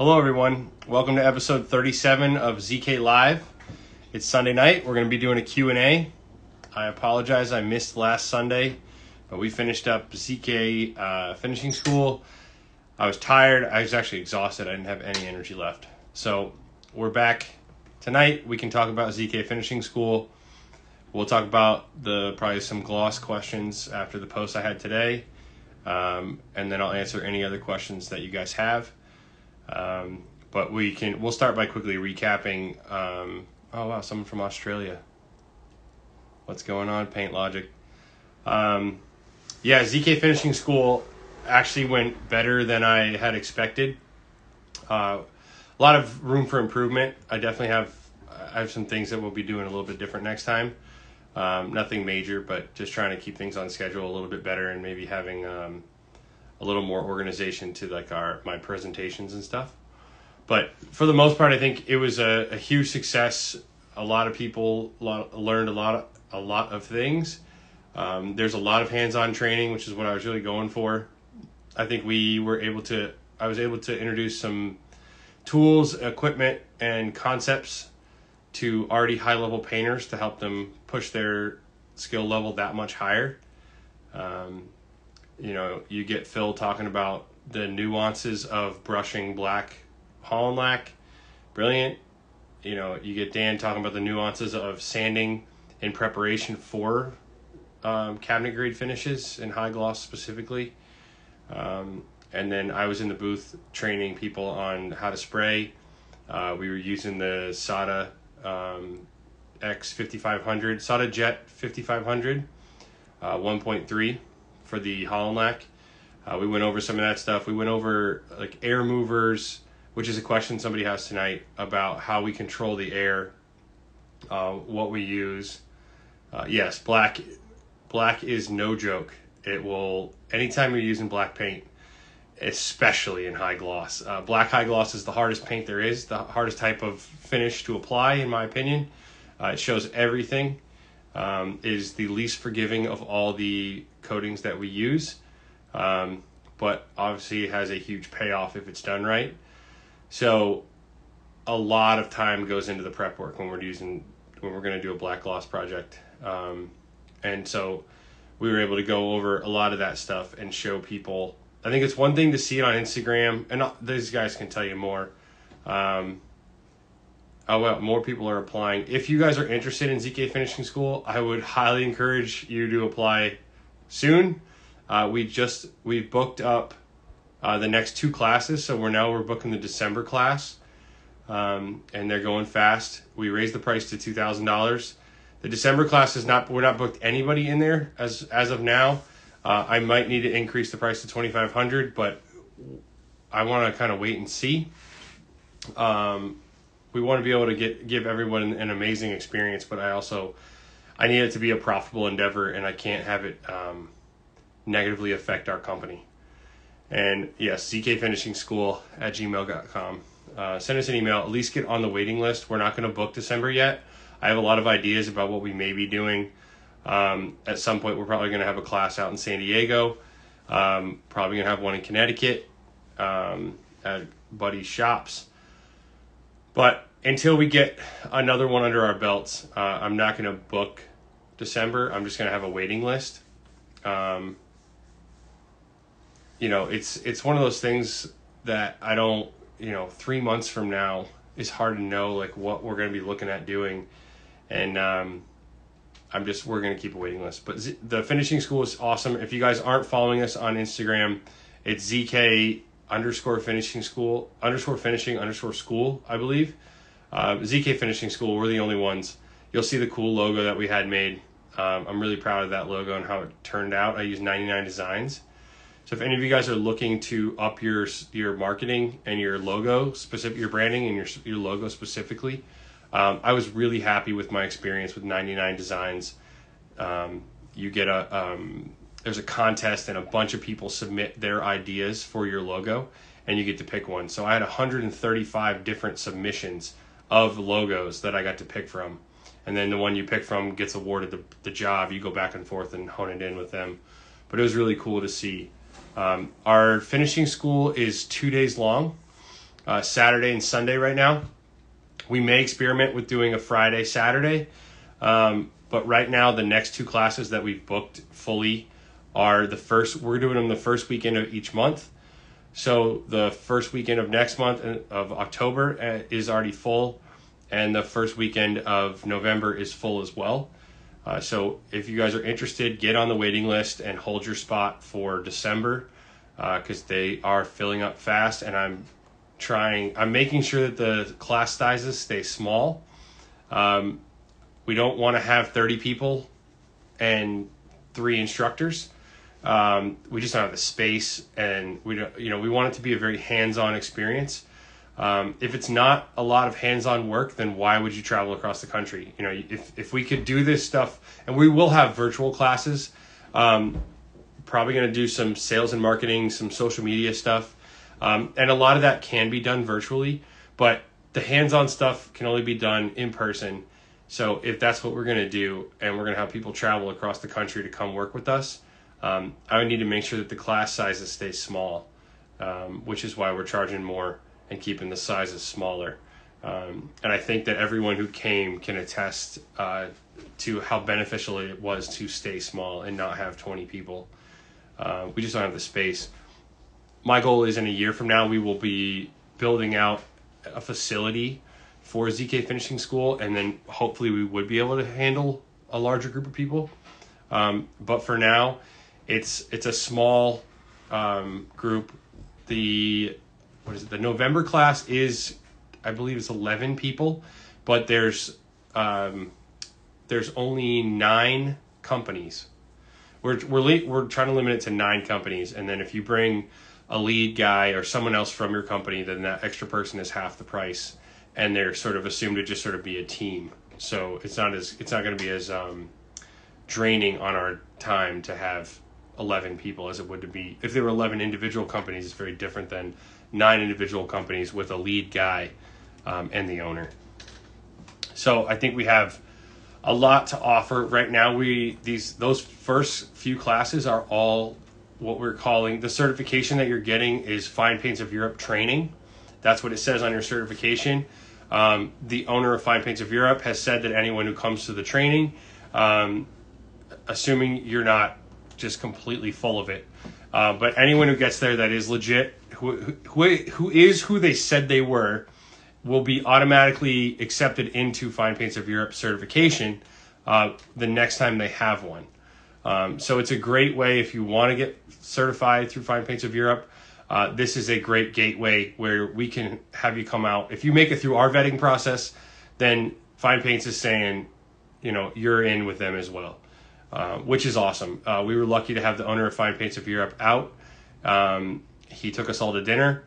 Hello, everyone. Welcome to episode 37 of ZK Live. It's Sunday night. We're going to be doing a Q&A. I apologize. I missed last Sunday, but we finished up ZK uh, finishing school. I was tired. I was actually exhausted. I didn't have any energy left. So we're back tonight. We can talk about ZK finishing school. We'll talk about the probably some gloss questions after the post I had today, um, and then I'll answer any other questions that you guys have. Um, but we can we'll start by quickly recapping. Um, oh wow, someone from Australia. What's going on, Paint Logic? Um, yeah, ZK Finishing School actually went better than I had expected. Uh, a lot of room for improvement. I definitely have I have some things that we'll be doing a little bit different next time. Um, nothing major, but just trying to keep things on schedule a little bit better and maybe having um, a little more organization to like our my presentations and stuff. But for the most part, I think it was a, a huge success. A lot of people lot, learned a lot of, a lot of things. Um, there's a lot of hands-on training, which is what I was really going for. I think we were able to. I was able to introduce some tools, equipment, and concepts to already high-level painters to help them push their skill level that much higher. Um, you know, you get Phil talking about the nuances of brushing black Hollandlac, brilliant. You know, you get Dan talking about the nuances of sanding in preparation for um, cabinet grade finishes and high gloss specifically. Um, and then I was in the booth training people on how to spray. Uh, we were using the SATA um, X5500, SATA Jet 5500, uh, 1.3 for the Holland. Uh, we went over some of that stuff. We went over like air movers, which is a question somebody has tonight about how we control the air, uh, what we use. Uh, yes, black, black is no joke. It will anytime you're using black paint, especially in high gloss. Uh, black high gloss is the hardest paint there is, the hardest type of finish to apply, in my opinion. Uh, it shows everything. Um, is the least forgiving of all the coatings that we use, um, but obviously it has a huge payoff if it's done right. So a lot of time goes into the prep work when we're using when we're going to do a black gloss project, um, and so we were able to go over a lot of that stuff and show people. I think it's one thing to see it on Instagram, and these guys can tell you more. Um, oh well, more people are applying. If you guys are interested in ZK Finishing School, I would highly encourage you to apply soon. Uh, we just we've booked up uh, the next two classes, so we're now we're booking the December class, um, and they're going fast. We raised the price to two thousand dollars. The December class is not we're not booked anybody in there as as of now. Uh, I might need to increase the price to twenty five hundred, but I want to kind of wait and see. Um, we want to be able to get give everyone an amazing experience, but I also I need it to be a profitable endeavor, and I can't have it um, negatively affect our company. And yes, School at gmail.com. Uh, send us an email. At least get on the waiting list. We're not going to book December yet. I have a lot of ideas about what we may be doing. Um, at some point, we're probably going to have a class out in San Diego. Um, probably going to have one in Connecticut um, at buddy's shops. But until we get another one under our belts, uh, I'm not going to book December. I'm just to have a waiting list. Um, you know, it's it's one of those things that I don't, you know, three months from now it's hard to know like what we're to be looking at doing, and um, I'm just we're to keep a waiting list. But Z- the finishing school is awesome. If you guys aren't following us on Instagram, it's zk underscore finishing school underscore finishing underscore school, I believe. Uh, ZK Finishing School, we're the only ones. You'll see the cool logo that we had made. Um, I'm really proud of that logo and how it turned out. I use 99 designs. So if any of you guys are looking to up your your marketing and your logo, specific your branding and your your logo specifically, um, I was really happy with my experience with 99 designs. Um, you get a um, there's a contest and a bunch of people submit their ideas for your logo and you get to pick one. So I had 135 different submissions of logos that I got to pick from. And then the one you pick from gets awarded the, the job. You go back and forth and hone it in with them. But it was really cool to see. Um, our finishing school is two days long. uh, Saturday and Sunday right now. We may experiment with doing a Friday, Saturday, um, but right now the next two classes that we've booked fully are the first. We're doing them the first weekend of each month. So the first weekend of next month uh, of October uh, is already full, and the first weekend of November is full as well. Uh, so if you guys are interested, get on the waiting list and hold your spot for December because uh, they are filling up fast, and I'm trying. I'm making sure that the class sizes stay small. Um, we don't want to have 30 people and three instructors. Um, we just don't have the space, and we don't. You know, we want it to be a very hands-on experience. Um, if it's not a lot of hands-on work, then why would you travel across the country? You know, if if we could do this stuff, and we will have virtual classes. Um, probably going to do some sales and marketing, some social media stuff. Um, and a lot of that can be done virtually, but the hands on stuff can only be done in person. So if that's what we're going to do, and we're going to have people travel across the country to come work with us, um, I would need to make sure that the class sizes stay small, um, which is why we're charging more and keeping the sizes smaller. Um, and I think that everyone who came can attest uh, to how beneficial it was to stay small and not have 20 people. Uh, we just don't have the space my goal is in a year from now we will be building out a facility for ZK Finishing School, and then hopefully we would be able to handle a larger group of people. Um, but for now, it's it's a small um, group. The what is it? The November class is, I believe, it's eleven people, but there's um, there's only nine companies. We're we're we're trying to limit it to nine companies, and then if you bring a lead guy or someone else from your company, then that extra person is half the price, and they're sort of assumed to just sort of be a team. So it's not as it's not going to be as um, draining on our time to have 11 people as it would to be if there were 11 individual companies. It's very different than nine individual companies with a lead guy um, and the owner. So I think we have a lot to offer right now. We these those first few classes are all what we're calling the certification that you're getting is Fine Paints of Europe training. That's what it says on your certification. Um, the owner of Fine Paints of Europe has said that anyone who comes to the training, um, assuming you're not just completely full of it, uh, but anyone who gets there that is legit, who, who, who is who they said they were, will be automatically accepted into Fine Paints of Europe certification uh, the next time they have one. Um, so it's a great way if you want to get certified through Fine Paints of Europe. Uh, this is a great gateway where we can have you come out. If you make it through our vetting process, then Fine Paints is saying, you know, you're in with them as well, uh, which is awesome. Uh, we were lucky to have the owner of Fine Paints of Europe out. Um, he took us all to dinner.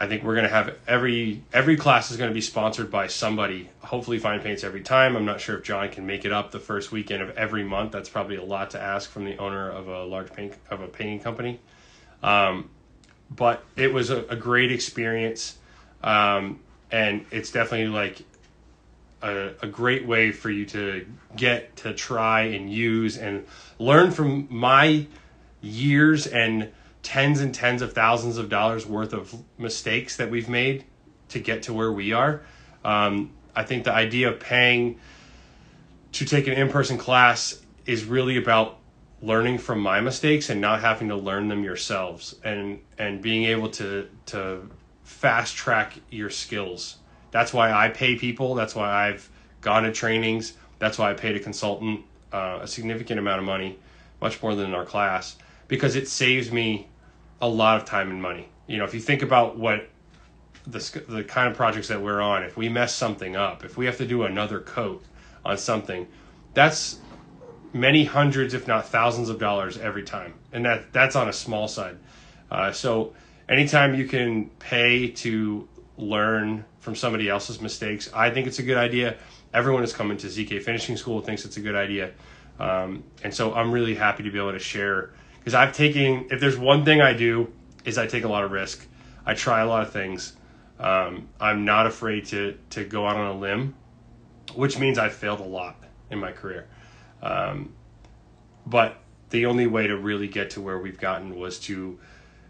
I think we're going to have every every class is going to be sponsored by somebody. Hopefully, Fine Paints every time. I'm not sure if John can make it up the first weekend of every month. That's probably a lot to ask from the owner of a large paint of a painting company. Um, but it was a, a great experience, um, and it's definitely like a, a great way for you to get to try and use and learn from my years and tens and tens of thousands of dollars worth of mistakes that we've made to get to where we are. Um, I think the idea of paying to take an in person class is really about learning from my mistakes and not having to learn them yourselves and and being able to to fast track your skills. That's why I pay people. That's why I've gone to trainings. That's why I paid a consultant uh, a significant amount of money, much more than in our class, because it saves me a lot of time and money. You know, if you think about what the the kind of projects that we're on, if we mess something up, if we have to do another coat on something, that's many hundreds, if not thousands, of dollars every time, and that that's on a small side. Uh, so anytime you can pay to learn from somebody else's mistakes, I think it's a good idea. Everyone is coming to ZK Finishing School thinks it's a good idea, um, and so I'm really happy to be able to share because I've taken if there's one thing I do is I take a lot of risk. I try a lot of things. Um, I'm not afraid to to go out on a limb, which means I've failed a lot in my career. Um, but the only way to really get to where we've gotten was to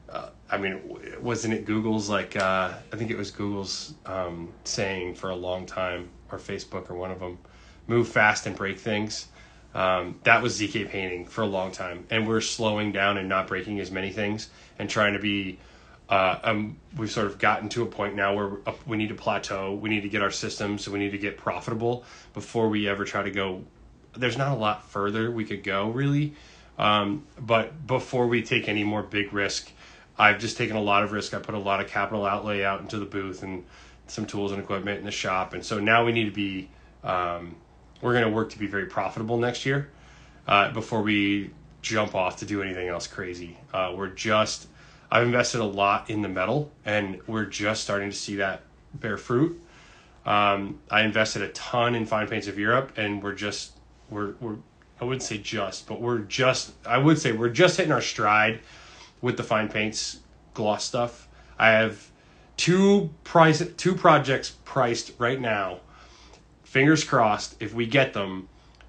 uh, I mean, wasn't it Google's like? Uh, I think it was Google's um, saying for a long time, or Facebook, or one of them, move fast and break things. Um, that was ZK painting for a long time, and we're slowing down and not breaking as many things, and trying to be. Uh, um, we've sort of gotten to a point now where we need to plateau. We need to get our systems. We need to get profitable before we ever try to go. There's not a lot further we could go, really. Um, but before we take any more big risk, I've just taken a lot of risk. I put a lot of capital outlay out into the booth and some tools and equipment in the shop. And so now we need to be, um, we're going to work to be very profitable next year uh, before we jump off to do anything else crazy. Uh, we're just, I've invested a lot in the metal and we're just starting to see that bear fruit. Um, I invested a ton in fine paints of Europe and we're just, we're, we're, I wouldn't say just, but we're just, I would say we're just hitting our stride with the fine paints gloss stuff. I have two price two projects priced right now. Fingers crossed if we get them.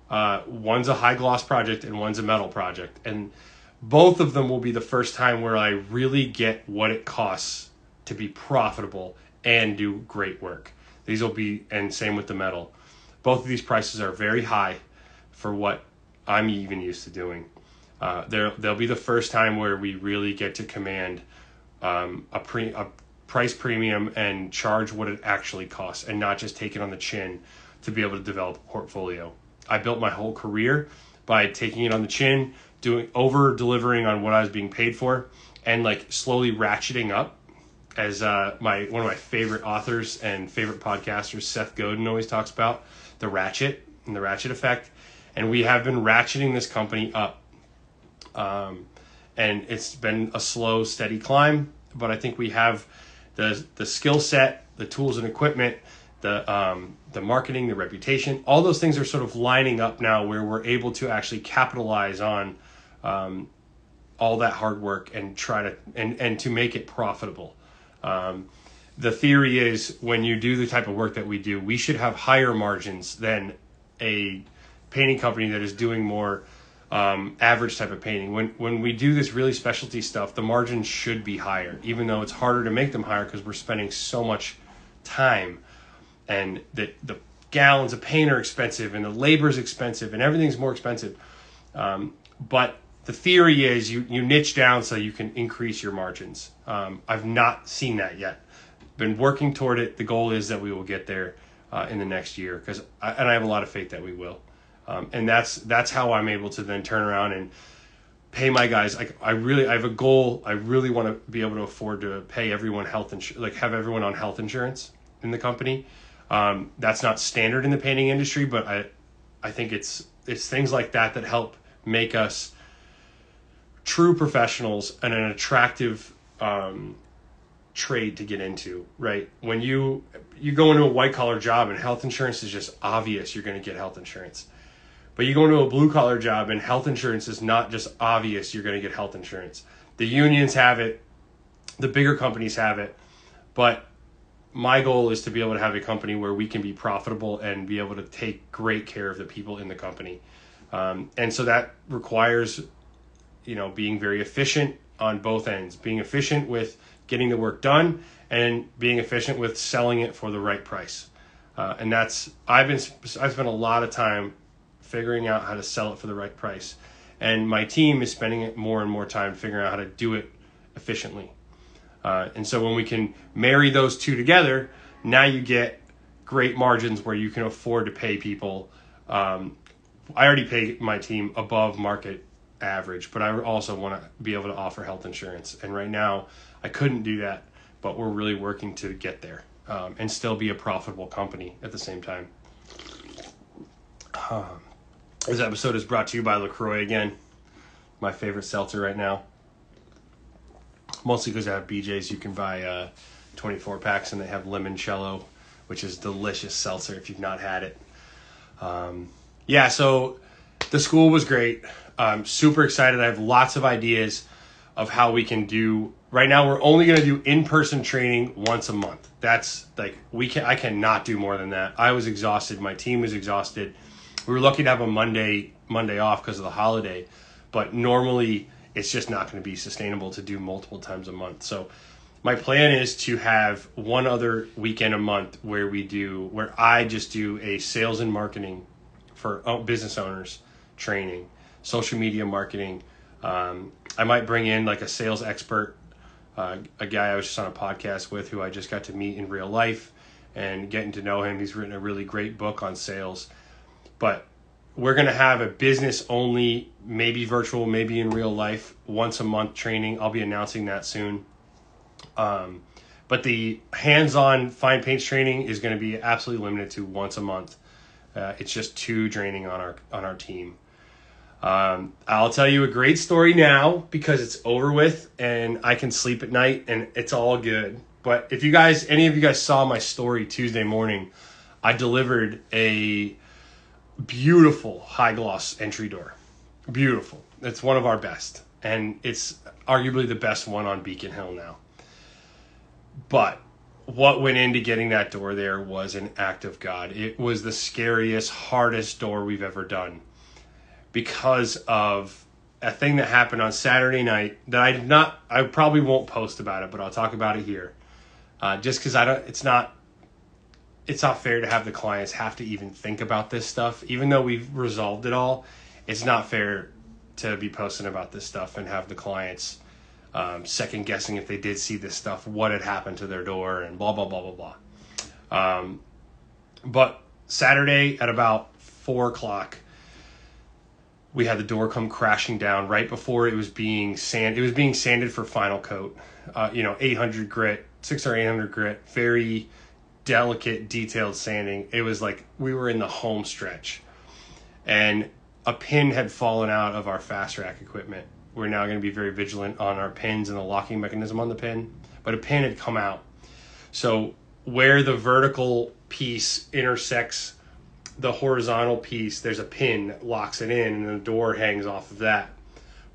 Uh, one's a high gloss project and one's a metal project, and both of them will be the first time where I really get what it costs to be profitable and do great work. These will be, and same with the metal. Both of these prices are very high for what I'm even used to doing. Uh, they'll be the first time where we really get to command um, a pre a price premium and charge what it actually costs, and not just take it on the chin to be able to develop a portfolio. I built my whole career by taking it on the chin, doing over delivering on what I was being paid for, and like slowly ratcheting up. As uh, my one of my favorite authors and favorite podcasters, Seth Godin, always talks about the ratchet and the ratchet effect, and we have been ratcheting this company up um, and it's been a slow, steady climb. But I think we have the the skill set, the tools and equipment, the um, the marketing, the reputation. All those things are sort of lining up now, where we're able to actually capitalize on um, all that hard work and try to and and to make it profitable. Um, the theory is when you do the type of work that we do, we should have higher margins than a painting company that is doing more um, average type of painting. When when we do this really specialty stuff, the margins should be higher, even though it's harder to make them higher because we're spending so much time, and the the gallons of paint are expensive, and the labor is expensive, and everything's more expensive. Um, but the theory is you you niche down so you can increase your margins. Um, I've not seen that yet. Been working toward it. The goal is that we will get there uh, in the next year because and I have a lot of faith that we will. Um, and that's that's how I'm able to then turn around and pay my guys. Like I really, I have a goal. I really want to be able to afford to pay everyone health insurance, like have everyone on health insurance in the company. Um, that's not standard in the painting industry, but I, I think it's it's things like that that help make us true professionals and an attractive um, trade to get into. Right when you you go into a white collar job and health insurance is just obvious, you're going to get health insurance but you go into a blue collar job and health insurance is not just obvious you're going to get health insurance. The unions have it, the bigger companies have it, but my goal is to be able to have a company where we can be profitable and be able to take great care of the people in the company. Um, and so that requires, you know, being very efficient on both ends, being efficient with getting the work done and being efficient with selling it for the right price. Uh, and that's I've been I've spent a lot of time figuring out how to sell it for the right price. And my team is spending more and more time figuring out how to do it efficiently. Uh, and so when we can marry those two together, now you get great margins where you can afford to pay people. Um, I already pay my team above market average, but I also want to be able to offer health insurance. And right now, I couldn't do that, but we're really working to get there um, and still be a profitable company at the same time. Um, this episode is brought to you by LaCroix again, my favorite seltzer right now. Mostly because I have BJ's, you can buy uh, 24 packs and they have limoncello, which is delicious seltzer if you've not had it. Um, yeah, so the school was great. I'm super excited. I have lots of ideas of how we can do. Right now, we're only going to do in-person training once a month. That's like we can. I cannot do more than that. I was exhausted. My team was exhausted we were lucky to have a Monday Monday off because of the holiday, but normally it's just not going to be sustainable to do multiple times a month. So my plan is to have one other weekend a month where we do where I just do a sales and marketing for uh, business owners training, social media marketing. Um, I might bring in like a sales expert, uh, a guy I was just on a podcast with who I just got to meet in real life and getting to know him. He's written a really great book on sales. But we're going to have a business only, maybe virtual, maybe in real life, once a month training. I'll be announcing that soon. Um, but the hands-on fine paints training is going to be absolutely limited to once a month. Uh, it's just too draining on our on our team. Um, I'll tell you a great story now because it's over with and I can sleep at night and it's all good. But if you guys, any of you guys saw my story Tuesday morning, I delivered a beautiful high gloss entry door. Beautiful. It's one of our best. And it's arguably the best one on Beacon Hill now. But what went into getting that door there was an act of God. It was the scariest, hardest door we've ever done because of a thing that happened on Saturday night that I did not, I probably won't post about it, but I'll talk about it here. Uh, just because I don't, it's not, it's not fair to have the clients have to even think about this stuff, even though we've resolved it all. It's not fair to be posting about this stuff and have the clients um, second guessing if they did see this stuff, what had happened to their door, and blah blah blah blah blah. Um, but Saturday at about four o'clock, we had the door come crashing down right before it was being sand. It was being sanded for final coat. Uh, you know, 800 grit, six or 800 grit, very delicate, detailed sanding. It was like we were in the home stretch, and a pin had fallen out of our fast rack equipment we're now going to be very vigilant on our pins and the locking mechanism on the pin. But a pin had come out. So where the vertical piece intersects the horizontal piece, there's a pin that locks it in, and the door hangs off of that.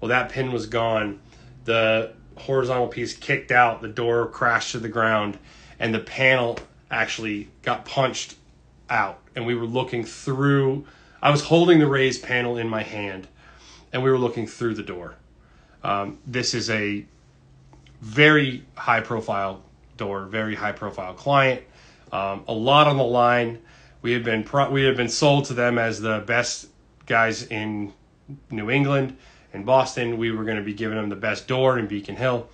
Well, that pin was gone. The horizontal piece kicked out, the door crashed to the ground, and the panel actually got punched out. And we were looking through. I was holding the raised panel in my hand, and we were looking through the door. Um, this is a very high profile door, very high profile client. Um, a lot on the line. We had been pro- we had been sold to them as the best guys in New England and Boston. We were going to be giving them the best door in Beacon Hill.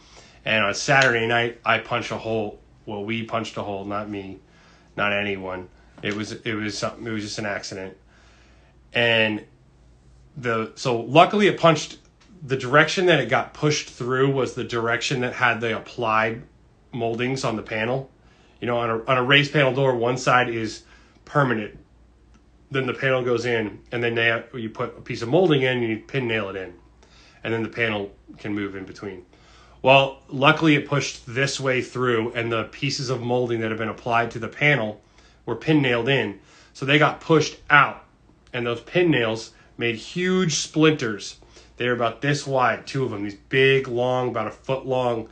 And on Saturday night, I punched a hole. Well, we punched a hole, not me, not anyone. It was it was something. It was just an accident. And the so luckily it punched the direction that it got pushed through was the direction that had the applied moldings on the panel. You know, on a, on a raised panel door, one side is permanent. Then the panel goes in, and then they, you put a piece of molding in, and you pin nail it in, and then the panel can move in between. Well, luckily it pushed this way through, and the pieces of molding that have been applied to the panel were pin nailed in, so they got pushed out, and those pin nails made huge splinters they were about this wide, two of them, these big, long, about a foot long,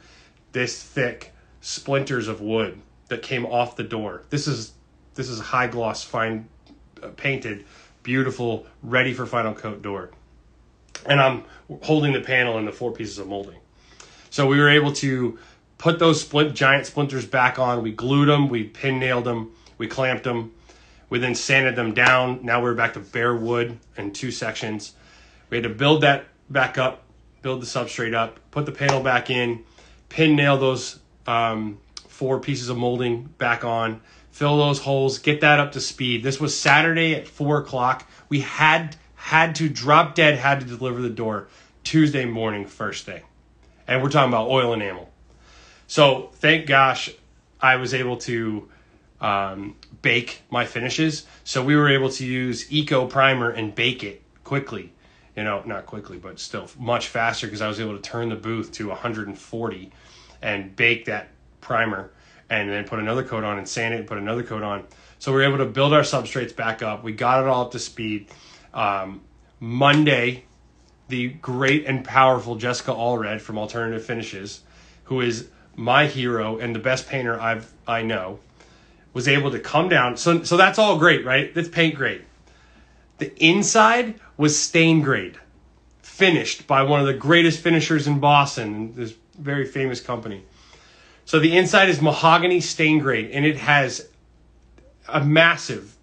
this thick splinters of wood that came off the door. This is this is a high gloss, fine uh, painted, beautiful, ready for final coat door. And I'm holding the panel and the four pieces of molding. So we were able to put those split giant splinters back on. We glued them, we pin nailed them, we clamped them. We then sanded them down. Now we're back to bare wood in two sections. We had to build that back up, build the substrate up, put the panel back in, pin nail those um, four pieces of molding back on, fill those holes, get that up to speed. This was Saturday at four o'clock. We had had to drop dead, had to deliver the door Tuesday morning, first thing, and we're talking about oil enamel. So thank gosh, I was able to um, bake my finishes. So we were able to use Eco Primer and bake it quickly you know, not quickly, but still much faster because I was able to turn the booth to 140 and bake that primer and then put another coat on and sand it and put another coat on. So we were able to build our substrates back up. We got it all up to speed. Um, Monday, the great and powerful Jessica Allred from Alternative Finishes, who is my hero and the best painter I've I know, was able to come down. So so that's all great, right? That's paint great. The inside was stain grade. finished by one of the greatest finishers in Boston, this very famous company. So the inside is mahogany stain grade, and it has a massive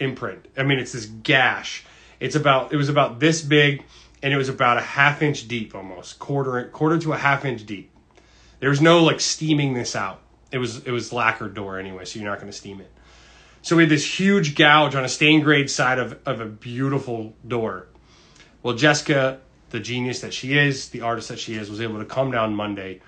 imprint. I mean, it's this gash. It's about it was about this big, and it was about a half inch deep, almost quarter quarter to a half inch deep. There was no like steaming this out. It was it was lacquer door anyway, so you're not going to steam it. So we had this huge gouge on a stain grade side of, of a beautiful door. Well, Jessica, the genius that she is, the artist that she is, was able to come down Monday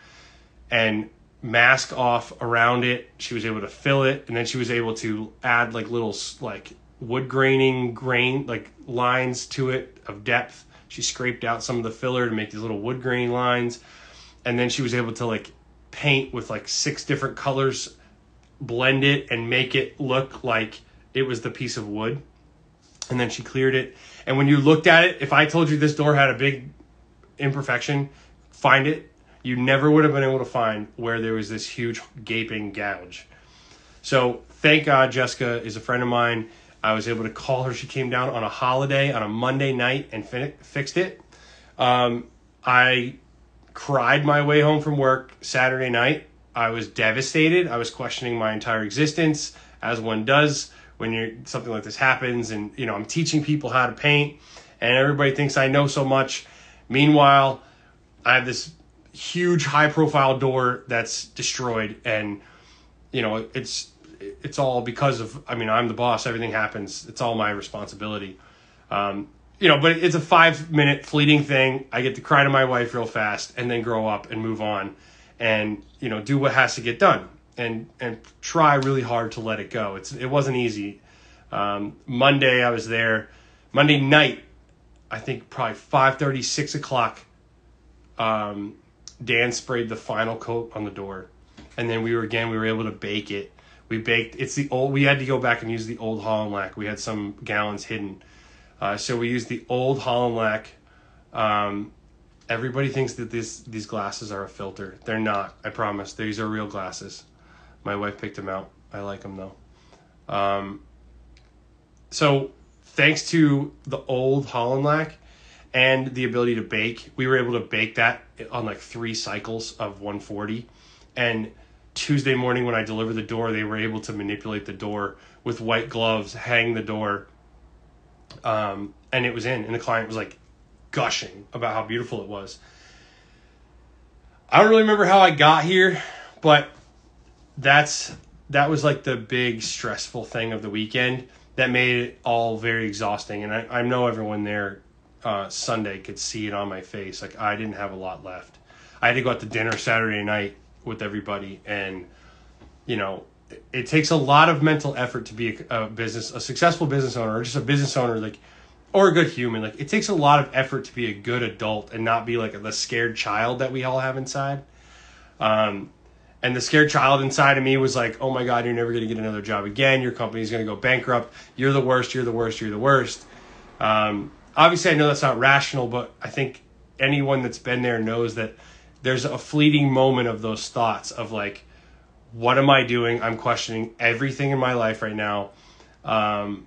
and mask off around it. She was able to fill it, and then she was able to add like little like wood graining grain like lines to it of depth. She scraped out some of the filler to make these little wood grain lines, and then she was able to like paint with like six different colors, blend it and make it look like it was the piece of wood. And then she cleared it. And when you looked at it, if I told you this door had a big imperfection, find it you never would have been able to find where there was this huge gaping gouge. So thank God Jessica is a friend of mine. I was able to call her. She came down on a holiday on a Monday night and fin- fixed it. Um, I cried my way home from work Saturday night. I was devastated. I was questioning my entire existence, as one does when you're something like this happens. And you know, I'm teaching people how to paint, and everybody thinks I know so much. Meanwhile, I have this huge high profile door that's destroyed and you know it's it's all because of i mean i'm the boss everything happens it's all my responsibility. Um, you know but it's a five minute fleeting thing i get to cry to my wife real fast and then grow up and move on and you know do what has to get done and and try really hard to let it go. It's it wasn't easy. Um, monday i was there. Monday night i think probably 5 30 6 o'clock um, Dan sprayed the final coat on the door, and then we were again we were able to bake it. We baked. It's the old. We had to go back and use the old Hollandlac. We had some gallons hidden, uh, so we used the old Hollandlac. Um, everybody thinks that this these glasses are a filter. They're not. I promise. These are real glasses. My wife picked them out. I like them though. Um, so thanks to the old Hollandlac, and the ability to bake. We were able to bake that on like three cycles of 140. And Tuesday morning when I delivered the door, they were able to manipulate the door with white gloves, hang the door, um, and it was in. And the client was like gushing about how beautiful it was. I don't really remember how I got here, but that's that was like the big stressful thing of the weekend that made it all very exhausting. And I, I know everyone there uh, Sunday could see it on my face. Like I didn't have a lot left. I had to go out to dinner Saturday night with everybody, and you know, it, it takes a lot of mental effort to be a, a, business, a successful business owner, or just a business owner, like, or a good human. Like it takes a lot of effort to be a good adult and not be like the scared child that we all have inside. Um, and the scared child inside of me was like, "Oh my God, you're never going to get another job again. Your company's going to go bankrupt. You're the worst. You're the worst. You're the worst." Um, obviously, I know that's not rational, but I think anyone that's been there knows that there's a fleeting moment of those thoughts of like, what am I doing? I'm questioning everything in my life right now. Um,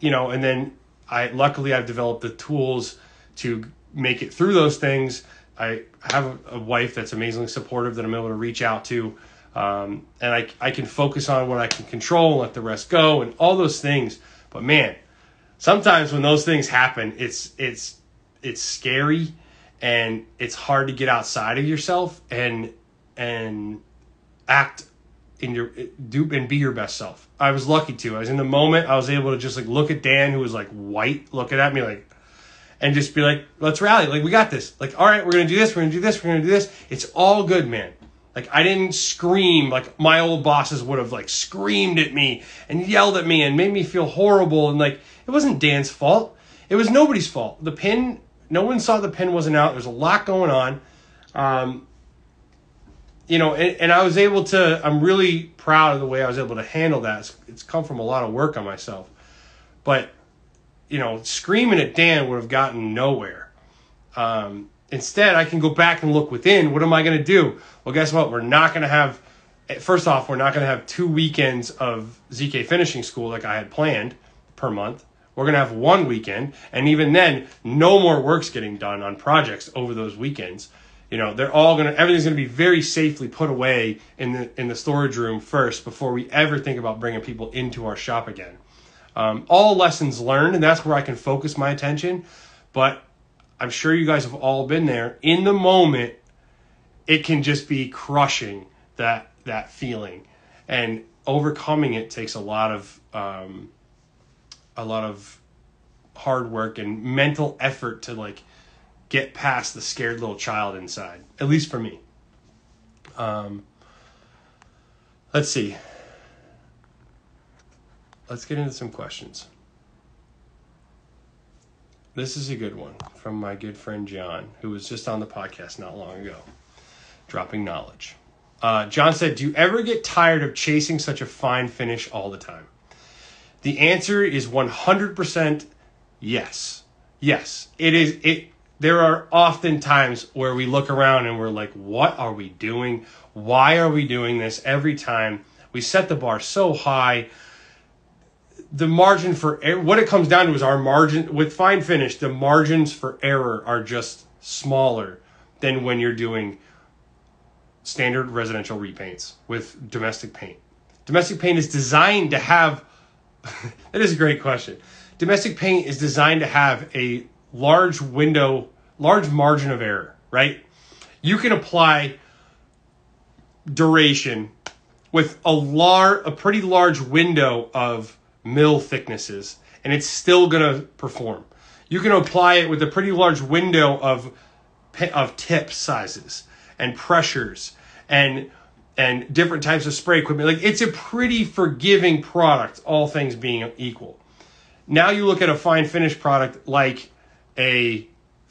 you know, and then I luckily I've developed the tools to make it through those things. I have a wife that's amazingly supportive that I'm able to reach out to. Um, and I, I can focus on what I can control and let the rest go and all those things. But man, sometimes when those things happen, it's it's it's scary and it's hard to get outside of yourself and and act in your do and be your best self. I was lucky to. I was in the moment. I was able to just like look at Dan, who was like white, looking at me like, and just be like, "Let's rally! Like we got this! Like all right, we're gonna do this. We're gonna do this. We're gonna do this. It's all good, man." Like I didn't scream like my old bosses would have like screamed at me and yelled at me and made me feel horrible and like it wasn't Dan's fault. It was nobody's fault. The pin, no one saw the pin wasn't out. There's a lot going on. Um, you know, and, and, I was able to, I'm really proud of the way I was able to handle that. It's, it's come from a lot of work on myself. But, you know, screaming at Dan would have gotten nowhere. Um, instead, I can go back and look within. What am I going to do? Well, guess what? We're not going to have, first off, we're not going to have two weekends of ZK finishing school like I had planned per month We're going to have one weekend, and even then, no more work's getting done on projects over those weekends. You know, they're all going to everything's going to be very safely put away in the in the storage room first before we ever think about bringing people into our shop again. Um, all lessons learned, and that's where I can focus my attention. But I'm sure you guys have all been there. In the moment, it can just be crushing that that feeling, and overcoming it takes a lot of um, a lot of hard work and mental effort to like get past the scared little child inside. At least for me. Um, let's see. Let's get into some questions. This is a good one from my good friend John, who was just on the podcast not long ago, dropping knowledge. Uh, John said, Do you ever get tired of chasing such a fine finish all the time? The answer is 100% yes. Yes. It is. It. There are often times where we look around and we're like, what are we doing? Why are we doing this every time? We set the bar so high. The margin for error, what it comes down to is our margin with fine finish, the margins for error are just smaller than when you're doing standard residential repaints with domestic paint. Domestic paint is designed to have that is a great question. Domestic paint is designed to have a large window, large margin of error, right? You can apply duration with a lar- a pretty large window of mill thicknesses and it's still going to perform. You can apply it with a pretty large window of of tip sizes and pressures and and different types of spray equipment. Like it's a pretty forgiving product, all things being equal. Now you look at a fine finish product like a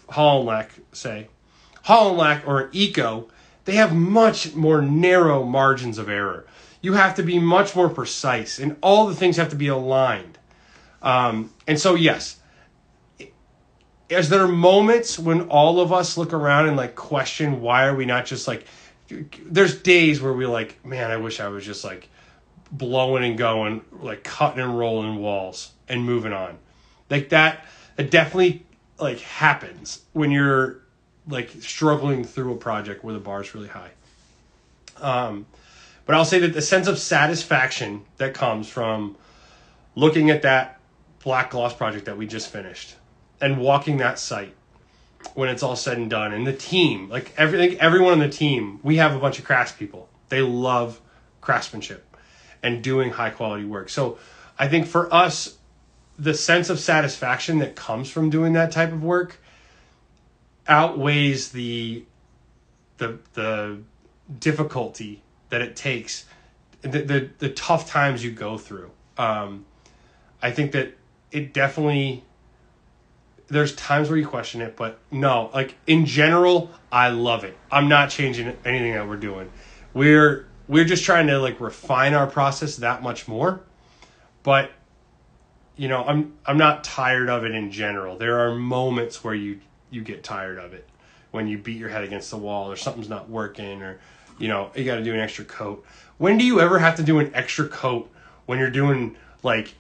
Holland say, Holland or an Eco, they have much more narrow margins of error. You have to be much more precise, and all the things have to be aligned. Um, and so, yes, is there are moments when all of us look around and like question why are we not just like there's days where we're like, man, I wish I was just like blowing and going, like cutting and rolling walls and moving on. Like that, it definitely like happens when you're like struggling through a project where the bar is really high. Um, but I'll say that the sense of satisfaction that comes from looking at that black gloss project that we just finished and walking that site when it's all said and done. And the team, like everything, everyone on the team, we have a bunch of craftspeople. They love craftsmanship and doing high quality work. So I think for us, the sense of satisfaction that comes from doing that type of work outweighs the the the difficulty that it takes, the the, the tough times you go through. Um, I think that it definitely there's times where you question it, but no, like in general, I love it. I'm not changing anything that we're doing. We're we're just trying to like refine our process that much more. But you know, I'm I'm not tired of it in general. There are moments where you you get tired of it when you beat your head against the wall or something's not working or you know, you got to do an extra coat. When do you ever have to do an extra coat when you're doing like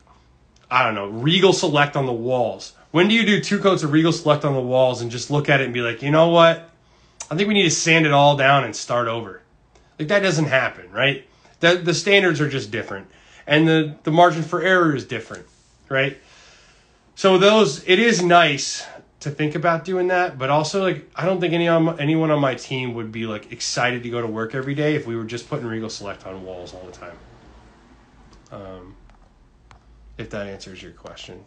I don't know, Regal Select on the walls? When do you do two coats of Regal Select on the walls and just look at it and be like, you know what? I think we need to sand it all down and start over. Like that doesn't happen, right? The the standards are just different, and the the margin for error is different, right? So those it is nice to think about doing that, but also like I don't think any on anyone on my team would be like excited to go to work every day if we were just putting Regal Select on walls all the time. Um, if that answers your question.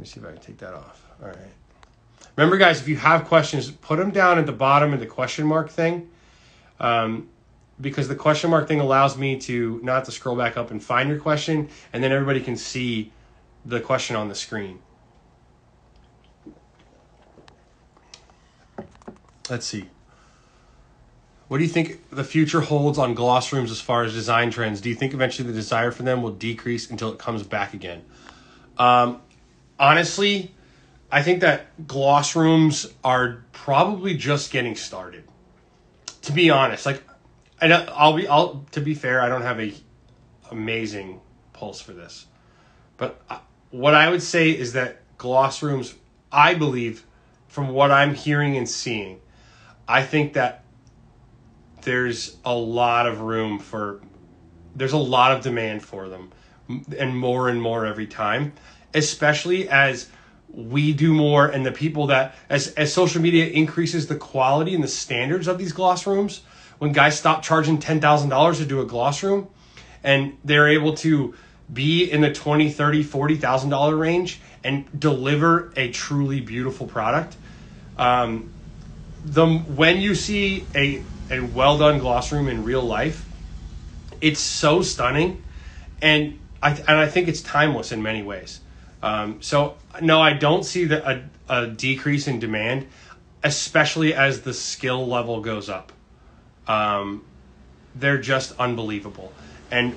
Let me see if I can take that off. All right. Remember, guys, if you have questions, put them down at the bottom in the question mark thing. Um, because the question mark thing allows me to not to scroll back up and find your question, and then everybody can see the question on the screen. Let's see. What do you think the future holds on gloss rooms as far as design trends? Do you think eventually the desire for them will decrease until it comes back again? Um, honestly, I think that gloss rooms are probably just getting started. To be honest, like, I I'll be, I'll to be fair, I don't have a amazing pulse for this, but what I would say is that gloss rooms, I believe, from what I'm hearing and seeing, I think that there's a lot of room for, there's a lot of demand for them, and more and more every time, especially as we do more and the people that as as social media increases the quality and the standards of these gloss rooms when guys stop charging $10,000 to do a gloss room and they're able to be in the 20 30 40000 dollar range and deliver a truly beautiful product um, the when you see a a well done gloss room in real life it's so stunning and i and i think it's timeless in many ways um, so no i don't see the, a, a decrease in demand especially as the skill level goes up um, they're just unbelievable and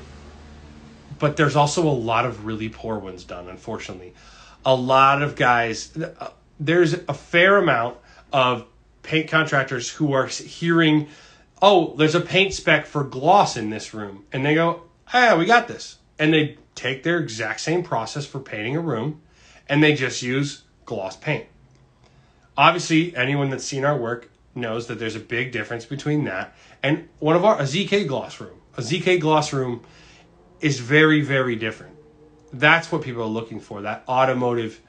but there's also a lot of really poor ones done, unfortunately. A lot of guys, uh, there's a fair amount of paint contractors who are hearing, oh, there's a paint spec for gloss in this room. And they go, ah, we got this. And they take their exact same process for painting a room and they just use gloss paint. Obviously, anyone that's seen our work knows that there's a big difference between that and one of our a ZK gloss room. A ZK gloss room is very, very different. That's what people are looking for that automotive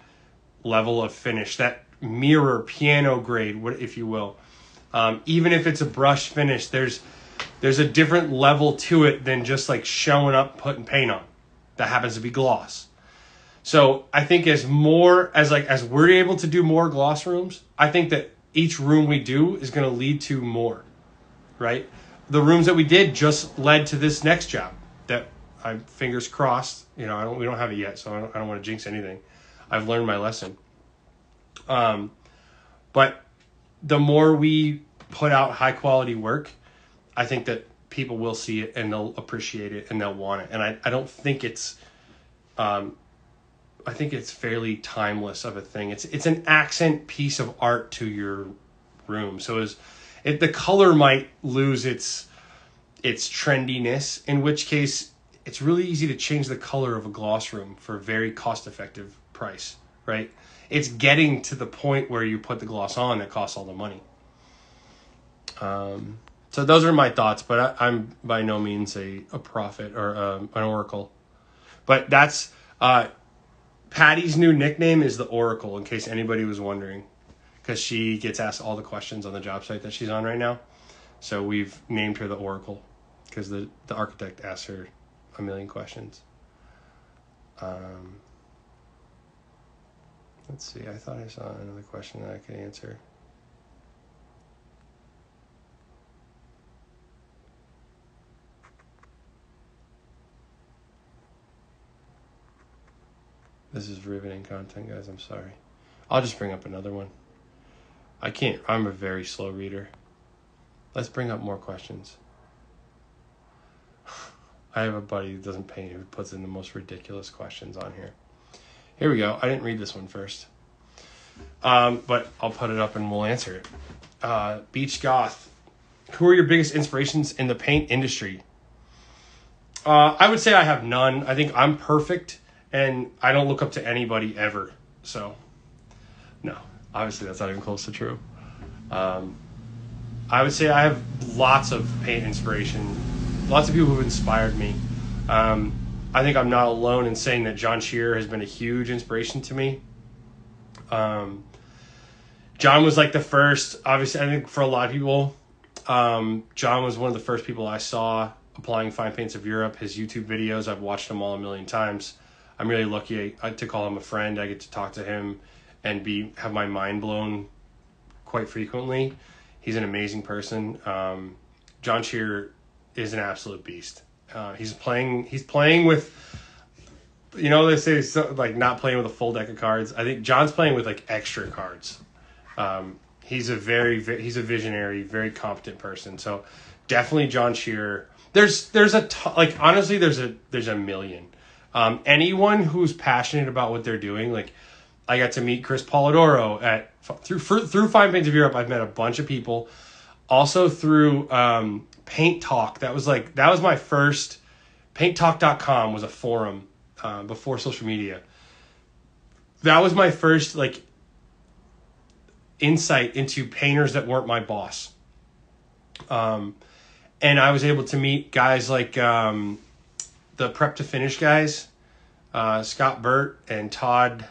level of finish, that mirror piano grade, if you will. Um, even if it's a brush finish, there's there's a different level to it than just like showing up putting paint on. That happens to be gloss. So I think as more as like as we're able to do more gloss rooms, I think that each room we do is going to lead to more, right? The rooms that we did just led to this next job that I'm fingers crossed. You know, I don't. We don't have it yet, so I don't, I don't want to jinx anything. I've learned my lesson. Um, but the more we put out high quality work, I think that people will see it and they'll appreciate it and they'll want it. And I, I don't think it's, um, I think it's fairly timeless of a thing. It's it's an accent piece of art to your room. So as it the color might lose its its trendiness, in which case it's really easy to change the color of a gloss room for a very cost effective price, right? It's getting to the point where you put the gloss on that costs all the money. Um, so those are my thoughts, but I, am by no means a, a prophet or um, an oracle. But that's uh, Patty's new nickname is the Oracle, in case anybody was wondering, because she gets asked all the questions on the job site that she's on right now. So we've named her the Oracle because the, the architect asked her a million questions. Um, let's see, I thought I saw another question that I could answer. This is riveting content, guys. I'm sorry. I'll just bring up another one. I can't, I'm a very slow reader. Let's bring up more questions. I have a buddy who doesn't paint who puts in the most ridiculous questions on here. Here we go. I didn't read this one first. Um, but I'll put it up and we'll answer it. Uh, Beach Goth. Who are your biggest inspirations in the paint industry? Uh, I would say I have none. I think I'm perfect and I don't look up to anybody ever. So, no, obviously that's not even close to true. Um, I would say I have lots of paint inspiration lots of people who've inspired me. Um, I think I'm not alone in saying that John Shearer has been a huge inspiration to me. Um, John was like the first, obviously, I think for a lot of people, um, John was one of the first people I saw applying fine paints of Europe. His YouTube videos, I've watched them all a million times. I'm really lucky to call him a friend. I get to talk to him and be have my mind blown quite frequently. He's an amazing person. Um, John Shearer is an absolute beast. Uh, he's playing. He's playing with. You know they say so, like not playing with a full deck of cards. I think John's playing with like extra cards. Um, he's a very he's a visionary, very competent person. So definitely John Shearer. There's there's a t- like honestly there's a there's a million. Um, anyone who's passionate about what they're doing, like I got to meet Chris Polidoro at through through Fine Paints of Europe. I've met a bunch of people. Also through um, Paint Talk. That was like that was my first. PaintTalk.com was a forum uh, before social media. that was my first like insight into painters that weren't my boss. Um, and I was able to meet guys like um, the prep to finish guys, uh, Scott Burt and Todd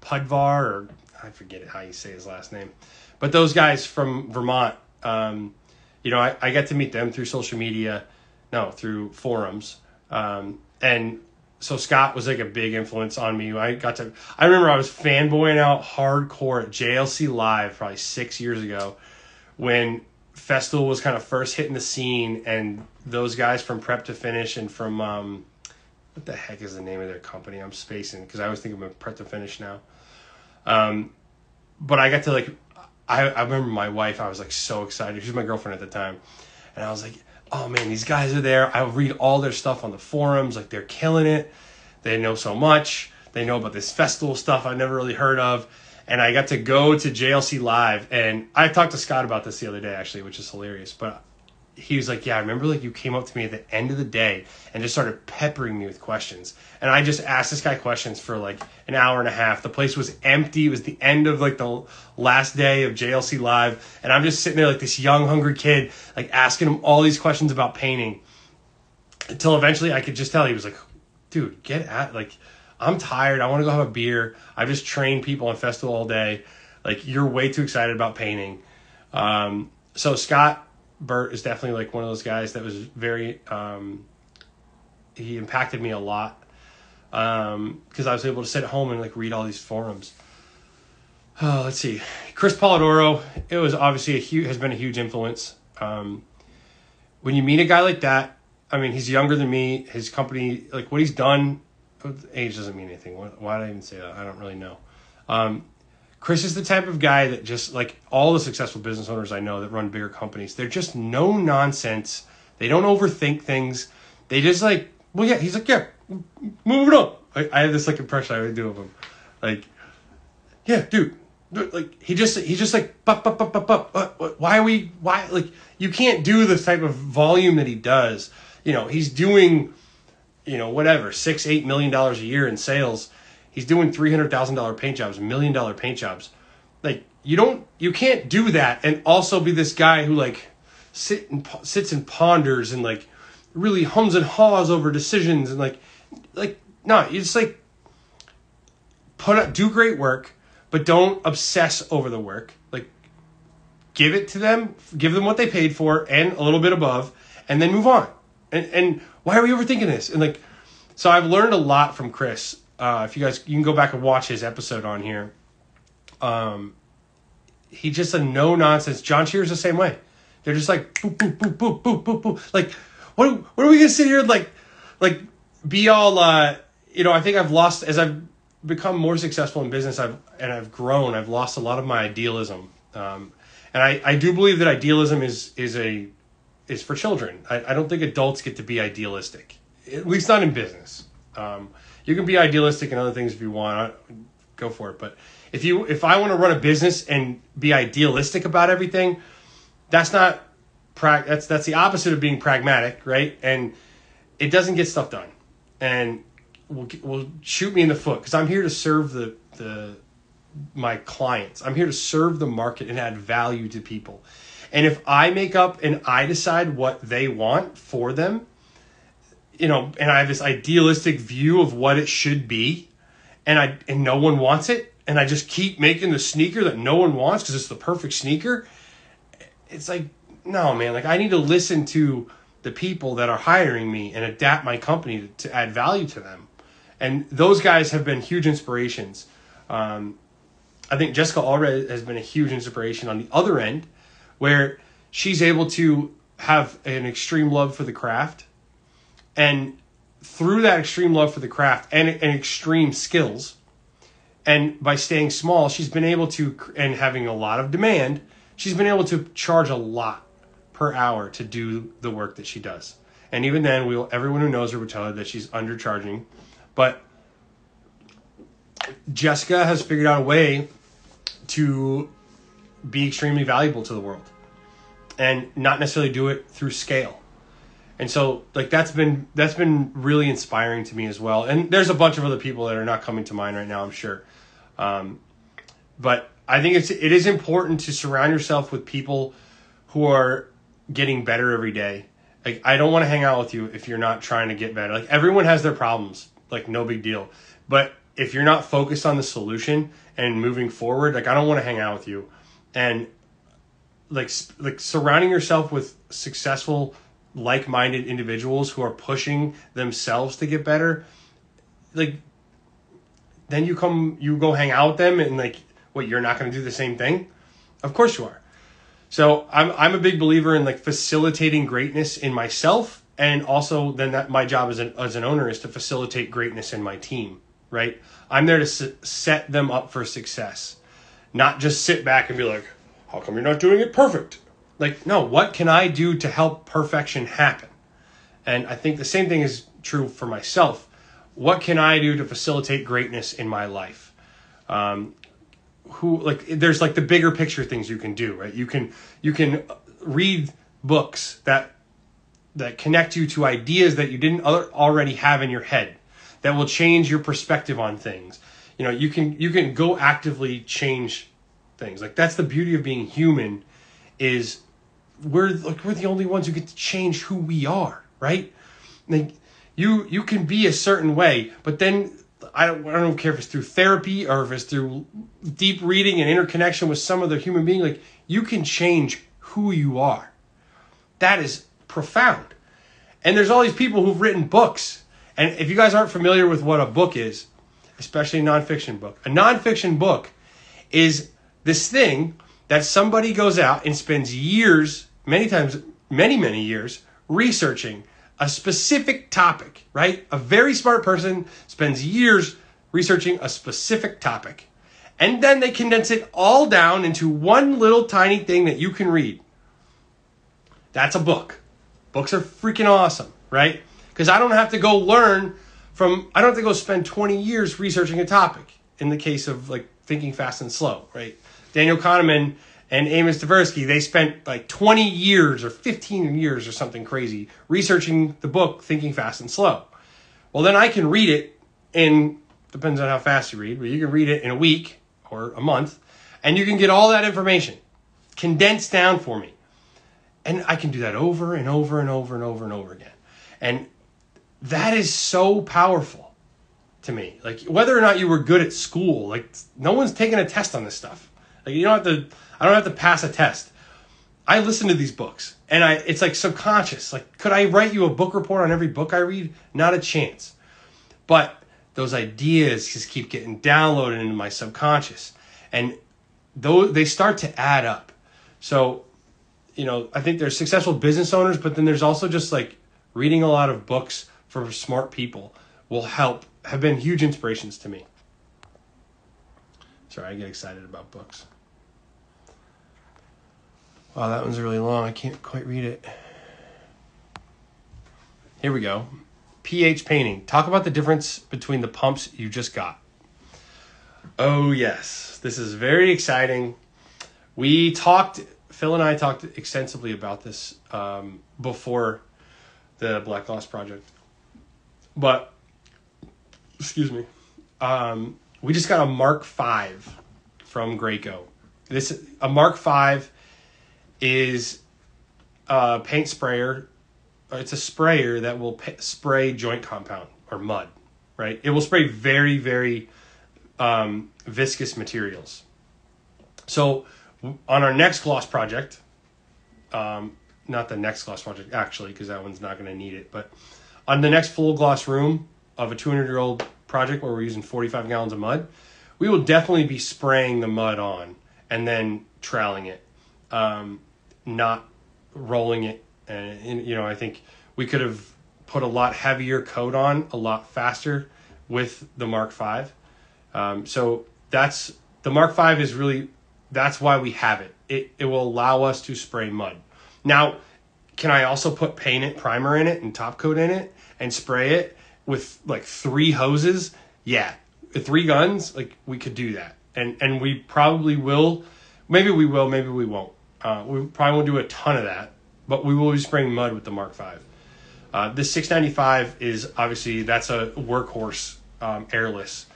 Pudvar, or I forget how you say his last name, but those guys from Vermont. Um, you know, I, I get to meet them through social media, no, through forums, um, and so Scott was like a big influence on me. I got to I remember I was fanboying out hardcore at JLC Live probably six years ago when Festool was kind of first hitting the scene and those guys from prep to finish and from um, what the heck is the name of their company? I'm spacing because I was thinking of prep to finish now. Um, but I got to like I, I remember my wife, I was like so excited. She was my girlfriend at the time. And I was like, oh man, these guys are there. I read all their stuff on the forums, like they're killing it. They know so much. They know about this Festool stuff I never really heard of. And I got to go to JLC Live, and I talked to Scott about this the other day actually, which is hilarious. But he was like, "Yeah, I remember like you came up to me at the end of the day and just started peppering me with questions." And I just asked this guy questions for like an hour and a half. The place was empty. It was the end of like the last day of JLC Live, and I'm just sitting there like this young, hungry kid, like asking him all these questions about painting. Until eventually, I could just tell he was like, "Dude, get at like." I'm tired. I want to go have a beer. I've just trained people on Festool all day. Like you're way too excited about painting. Um, so Scott Burt is definitely like one of those guys that was very um, he impacted me a lot because um, I was able to sit at home and like read all these forums. Oh, let's see, Chris Polidoro. It was obviously a huge has been a huge influence. Um, when you meet a guy like that, I mean, he's younger than me. His company, like what he's done, age doesn't mean anything. Why did I even say that? I don't really know. Um, Chris is the type of guy that just like all the successful business owners I know that run bigger companies, they're just no nonsense. They don't overthink things. They just like, well, yeah, he's like, yeah, move it on. I, I have this like impression I would do of him, like, yeah, dude, like he just he just like, bup, bup, bup, bup, bup. why are we why like you can't do the type of volume that he does. You know, he's doing, you know, whatever six eight million dollars a year in sales He's doing three hundred thousand dollar paint jobs, million dollar paint jobs. Like you don't, you can't do that and also be this guy who like sit and sits and ponders and like really hums and haws over decisions and like, like no, you just like put up, do great work, but don't obsess over the work. Like give it to them, give them what they paid for and a little bit above, and then move on. And and why are we overthinking this? And like, so I've learned a lot from Chris uh, if you guys you can go back and watch his episode on here. Um, he just a no nonsense. John Shearer's the same way. They're just like boop boop boop boop boop boop boop. Like what? What are we gonna sit here and like like be all? Uh, you know, I think I've lost as I've become more successful in business. I've and I've grown. I've lost a lot of my idealism. Um, and I, I do believe that idealism is is a is for children. I, I don't think adults get to be idealistic, at least not in business. Um, you can be idealistic in other things if you want. Go for it. But if you if I want to run a business and be idealistic about everything, that's not pra- that's that's the opposite of being pragmatic, right? And it doesn't get stuff done. And will will shoot me in the foot because I'm here to serve the the my clients. I'm here to serve the market and add value to people. And if I make up and I decide what they want for them, you know, and I have this idealistic view of what it should be, and I and no one wants it, and I just keep making the sneaker that no one wants because it's the perfect sneaker. It's like no, man. Like I need to listen to the people that are hiring me and adapt my company to, to add value to them, and those guys have been huge inspirations. Um, I think Jessica Allred has been a huge inspiration on the other end, where she's able to have an extreme love for the craft and through that extreme love for the craft and, and extreme skills, and by staying small, she's been able to, and having a lot of demand, she's been able to charge a lot per hour to do the work that she does. And even then, we'll, everyone who knows her will tell her that she's undercharging. But Jessica has figured out a way to be extremely valuable to the world and not necessarily do it through scale and so like that's been that's been really inspiring to me as well and there's a bunch of other people that are not coming to mind right now i'm sure Um, but I think it's it is important to surround yourself with people who are getting better every day. Like I don't want to hang out with you if you're not trying to get better. Like everyone has their problems. Like no big deal. But if you're not focused on the solution and moving forward, like I don't want to hang out with you. And like like surrounding yourself with successful like-minded individuals who are pushing themselves to get better like then you come you go hang out with them and like what you're not going to do the same thing? Of course you are. So i'm i'm a big believer in like facilitating greatness in myself and also then that my job as an as an owner is to facilitate greatness in my team right? I'm there to s- set them up for success not just sit back and be like how come you're not doing it perfect? Like no what can i do to help perfection happen? And i think the same thing is true for myself. What can i do to facilitate greatness in my life? Um, who like there's like the bigger picture things you can do right? You can you can read books that that connect you to ideas that you didn't already have in your head that will change your perspective on things you know you can you can go actively change things like that's the beauty of being human is we're like we're the only ones who get to change who we are, right? Like you you can be a certain way, but then I don't I don't care if it's through therapy or if it's through deep reading and interconnection with some other human being. Like you can change who you are. That is profound. And there's all these people who've written books. And if you guys aren't familiar with what a book is, especially a nonfiction book, a nonfiction book is this thing that somebody goes out and spends years, many times, many, many years, researching a specific topic, right? A very smart person spends years researching a specific topic. And then they condense it all down into one little tiny thing that you can read. That's a book. Books are freaking awesome, right? Because I don't have to go learn from, I don't have to go spend 20 years researching a topic in the case of like thinking fast and slow, right? Daniel Kahneman and Amos Tversky, they spent like 20 years or 15 years or something crazy researching the book Thinking Fast and Slow. Well, then I can read it in, depends on how fast you read, but you can read it in a week or a month, and you can get all that information condensed down for me. And I can do that over and over and over and over and over again. And that is so powerful to me. Like, whether or not you were good at school, like, no one's taking a test on this stuff. Like you don't have to. I don't have to pass a test. I listen to these books, and I it's like subconscious. Like, could I write you a book report on every book I read? Not a chance. But those ideas just keep getting downloaded into my subconscious, and though they start to add up. So, you know, I think there's successful business owners, but then there's also just like reading a lot of books for smart people will help. Have been huge inspirations to me. Sorry, I get excited about books. Wow, that one's really long. I can't quite read it. Here we go. PH painting. Talk about the difference between the pumps you just got. Oh, yes. This is very exciting. We talked, Phil and I talked extensively about this um, before the Black Gloss Project. But, excuse me. Um, we just got a Mark V from Graco. This a Mark V is a paint sprayer. It's a sprayer that will spray joint compound or mud, right? It will spray very, very um, viscous materials. So on our next gloss project, um, not the next gloss project actually, because that one's not going to need it, but on the next full gloss room of a 200 year old project where we're using 45 gallons of mud, we will definitely be spraying the mud on and then troweling it. Um, not rolling it. And, and, you know, I think we could have put a lot heavier coat on a lot faster with the Mark V. Um, so that's the Mark V is really that's why we have it. It it will allow us to spray mud. Now, can I also put paint it, primer in it, and top coat in it, and spray it with like three hoses? Yeah, three guns. Like we could do that, and and we probably will. Maybe we will. Maybe we won't. Uh, we probably won't do a ton of that, but we will be spraying mud with the Mark V. Uh, this 695 is obviously that's a workhorse um, airless,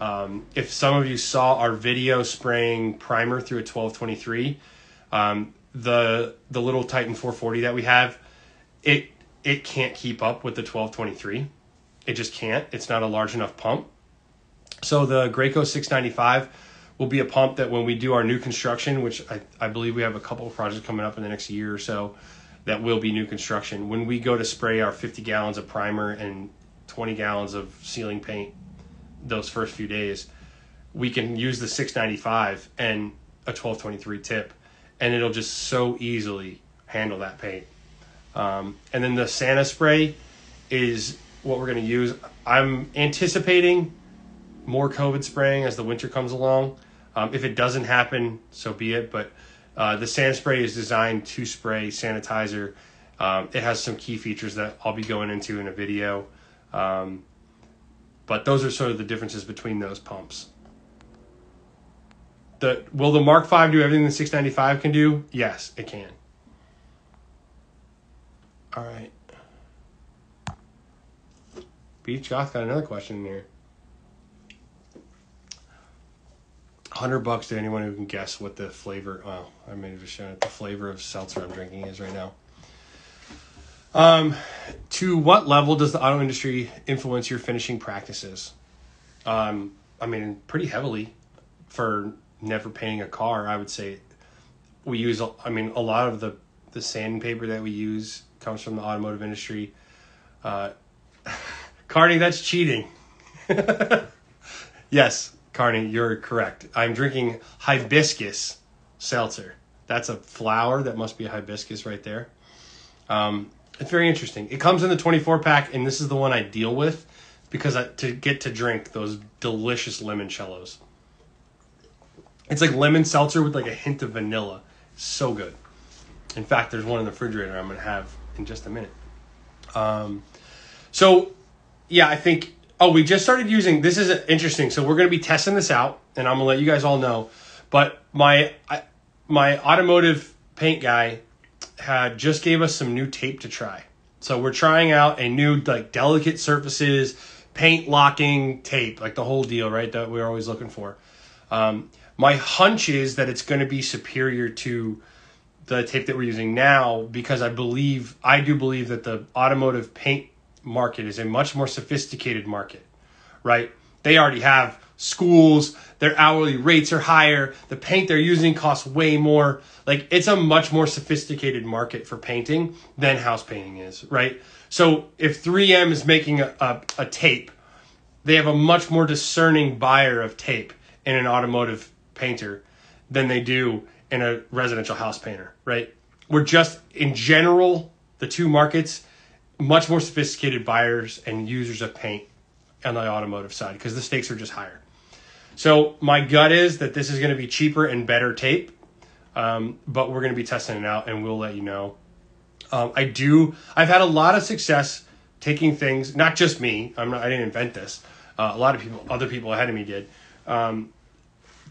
Um, if some of you saw our video spraying primer through a 1223, um, the the little Titan 440 that we have, it it can't keep up with the 1223. It just can't. It's not a large enough pump. So the Graco 695 will be a pump that when we do our new construction, which I, I believe we have a couple of projects coming up in the next year or so, that will be new construction. When we go to spray our 50 gallons of primer and 20 gallons of ceiling paint those first few days, we can use the 695 and a 1223 tip, and it'll just so easily handle that paint. Um, and then the SaniSpray is what we're going to use. I'm anticipating more COVID spraying as the winter comes along. Um, if it doesn't happen, so be it. But uh, the SaniSpray is designed to spray sanitizer. Um, it has some key features that I'll be going into in a video. Um, but those are sort of the differences between those pumps. The will the Mark V do everything the 695 can do? Yes, it can. All right. Beach Goth got another question in here. Hundred bucks to anyone who can guess what the flavor. Well, I may have just shown it. The flavor of seltzer I'm drinking is right now. Um, to what level does the auto industry influence your finishing practices? Um, I mean, pretty heavily. For never painting a car, I would say we use. I mean, a lot of the the sandpaper that we use comes from the automotive industry. Uh, Carney, that's cheating. yes, Carney, you're correct. I'm drinking hibiscus seltzer. That's a flower. That must be a hibiscus right there. Um, it's very interesting. It comes in the 24 pack, and this is the one I deal with because I, to get to drink those delicious limoncellos. It's like lemon seltzer with like a hint of vanilla. so good. In fact, there's one in the refrigerator I'm to have in just a minute. Um, so, yeah, I think. Oh, we just started using. This is interesting. So we're to be testing this out, and I'm to let you guys all know. But my I, my automotive paint guy had just gave us some new tape to try. So we're trying out a new like delicate surfaces paint locking tape, like the whole deal, right? That we're always looking for. Um, my hunch is that it's going to be superior to the tape that we're using now because I believe I do believe that the automotive paint market is a much more sophisticated market, right? They already have schools, their hourly rates are higher, the paint they're using costs way more. Like it's a much more sophisticated market for painting than house painting is, right? So if 3M is making a, a, a tape, they have a much more discerning buyer of tape in an automotive painter than they do in a residential house painter, right? We're just in general, the two markets, much more sophisticated buyers and users of paint on the automotive side because the stakes are just higher. So my gut is that this is going to be cheaper and better tape, um, but we're going to be testing it out and we'll let you know. Um, I do. I've had a lot of success taking things. Not just me. I'm not. I didn't invent this. Uh, a lot of people, other people ahead of me did. Um,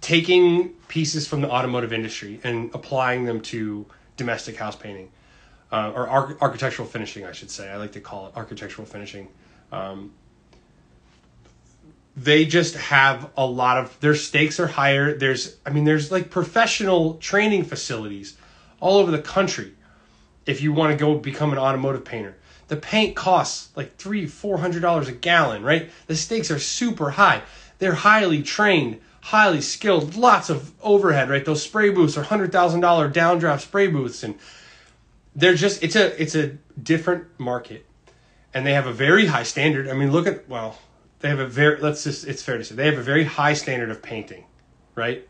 taking pieces from the automotive industry and applying them to domestic house painting uh, or ar- architectural finishing, I should say. I like to call it architectural finishing. Um, they just have a lot of their stakes are higher. There's I mean there's like professional training facilities all over the country if you want to go become an automotive painter. The paint costs like three, four hundred dollars a gallon, right? The stakes are super high. They're highly trained, highly skilled, lots of overhead, right? Those spray booths are hundred thousand dollar downdraft spray booths, and they're just it's a it's a different market, and they have a very high standard. I mean, look at well, they have a very let's just it's fair to say they have a very high standard of painting, right?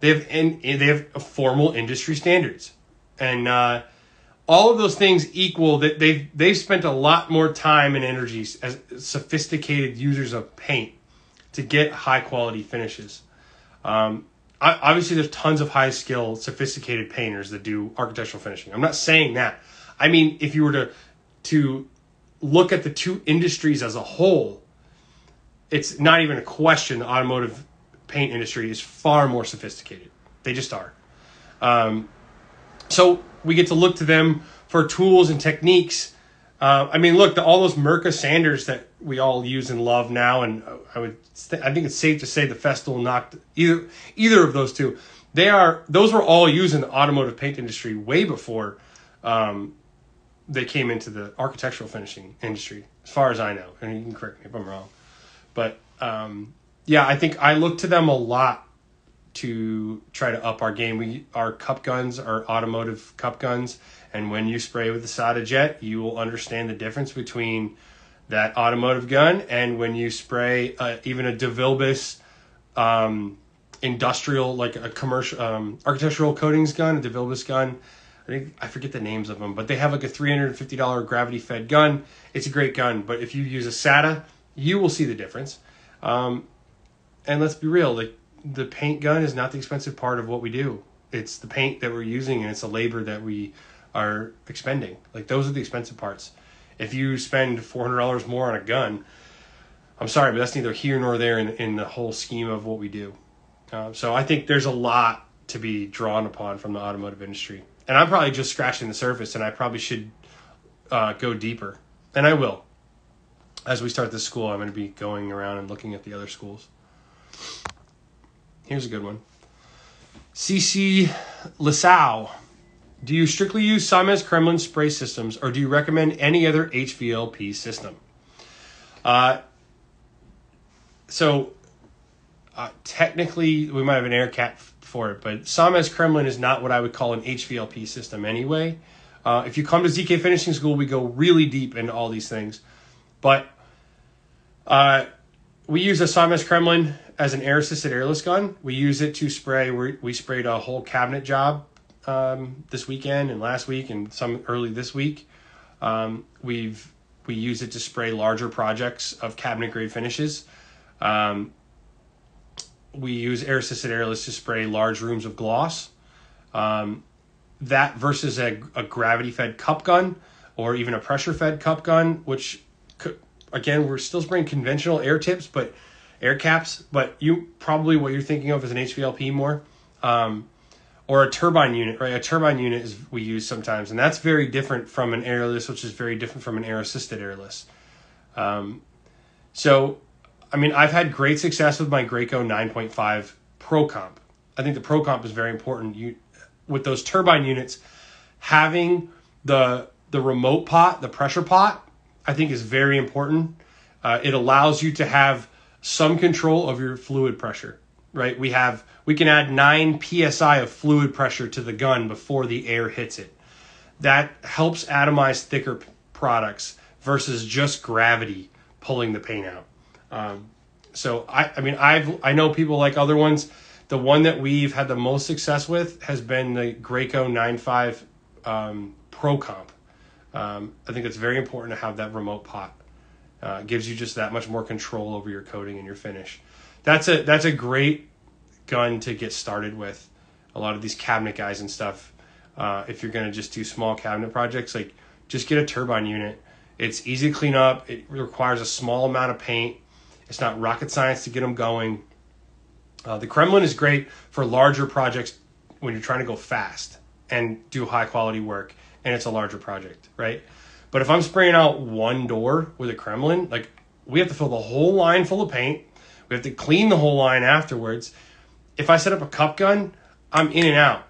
They have and they have formal industry standards, and uh, all of those things equal that they've they've spent a lot more time and energy as sophisticated users of paint to get high quality finishes. Um, obviously, there's tons of high skill, sophisticated painters that do architectural finishing. I'm not saying that. I mean, if you were to to look at the two industries as a whole, it's not even a question. The automotive paint industry is far more sophisticated. They just are. Um, so we get to look to them for tools and techniques Uh, I mean, look, the, all those Mirka Sanders that we all use and love now, and I would, st- I think it's safe to say the Festool knocked either either of those two. They are those were all used in the automotive paint industry way before um, they came into the architectural finishing industry, as far as I know. And you can correct me if I'm wrong, but um, yeah, I think I look to them a lot to try to up our game. We our cup guns are automotive cup guns, and when you spray with the SATA Jet, you will understand the difference between that automotive gun and when you spray uh, even a DeVilbiss um, industrial like a commercial um, architectural coatings gun, a DeVilbiss gun. I think I forget the names of them, but they have like a three hundred and fifty dollar gravity fed gun. It's a great gun, but if you use a SATA, you will see the difference. Um, and let's be real, like the paint gun is not the expensive part of what we do. It's the paint that we're using and it's the labor that we are expending. Like those are the expensive parts. If you spend four hundred dollars more on a gun, I'm sorry, but that's neither here nor there in in the whole scheme of what we do. Uh, so I think there's a lot to be drawn upon from the automotive industry, and I'm probably just scratching the surface, and I probably should uh, go deeper, and I will. As we start this school, I'm going to be going around and looking at the other schools. Here's a good one. CC Lasau. Do you strictly use Sames Kremlin spray systems or do you recommend any other HVLP system? Uh, so, uh, technically, we might have an air cap for it, but Sames Kremlin is not what I would call an HVLP system anyway. Uh, if you come to ZK Finishing School, we go really deep into all these things. But uh, we use a Sames Kremlin as an air assisted airless gun. We use it to spray. We, we sprayed a whole cabinet job um, this weekend and last week and some early this week. Um, we've we use it to spray larger projects of cabinet grade finishes. Um, we use air assisted airless to spray large rooms of gloss. Um, that versus a, a gravity fed cup gun or even a pressure fed cup gun, which could, again we're still spraying conventional air tips, but air caps, but you probably what you're thinking of is an HVLP more, um, or a turbine unit, right? A turbine unit is we use sometimes, and that's very different from an airless, which is very different from an air assisted airless. Um, so, I mean, I've had great success with my Graco 9.5 Pro Comp. I think the Pro Comp is very important. You with those turbine units having the the remote pot, the pressure pot, I think is very important. Uh, it allows you to have some control of your fluid pressure, right? We have we can add 9 psi of fluid pressure to the gun before the air hits it. That helps atomize thicker products versus just gravity pulling the paint out. Um, so I, I mean I've I know people like other ones. The one that we've had the most success with has been the Graco 9.5 um, Pro Comp. Um, I think it's very important to have that remote pot. Uh, gives you just that much more control over your coating and your finish. That's a that's a great gun to get started with. A lot of these cabinet guys and stuff. Uh, if you're gonna just do small cabinet projects, like just get a turbine unit. It's easy to clean up. It requires a small amount of paint. It's not rocket science to get them going. Uh, the Kremlin is great for larger projects when you're trying to go fast and do high quality work, and it's a larger project, right? But if I'm spraying out one door with a Kremlin, like we have to fill the whole line full of paint. We have to clean the whole line afterwards. If I set up a cup gun, I'm in and out.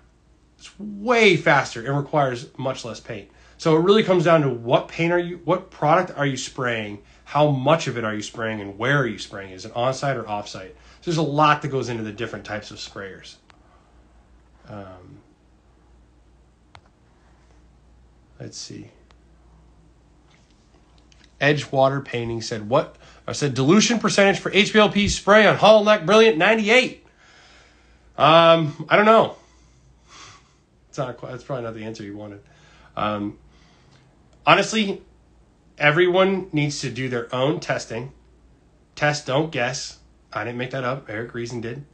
It's way faster and requires much less paint. So it really comes down to what paint are you, what product are you spraying, how much of it are you spraying, and where are you spraying? Is it on site or off site? So there's a lot that goes into the different types of sprayers. Um, let's see. Edgewater Painting said what? I said dilution percentage for HVLP spray on Hollandlac Brilliant 98. Um, I don't know. It's not. That's probably not the answer you wanted. Um, honestly, everyone needs to do their own testing. Test, don't guess. I didn't make that up. Eric Reason did.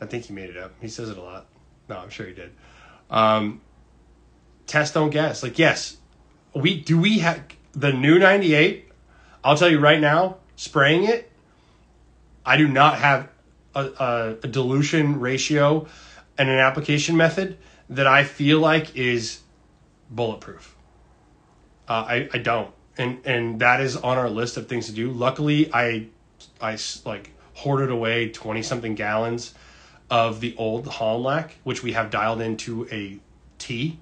I think he made it up. He says it a lot. No, I'm sure he did. Um, test, don't guess. Like, yes, we do. We have the new 98 I'll tell you right now, spraying it, I do not have a, a, a dilution ratio and an application method that I feel like is bulletproof. Uh, I, I don't. and and that is on our list of things to do. Luckily, I, I like hoarded away twenty something gallons of the old Hollandlac, which we have dialed into a T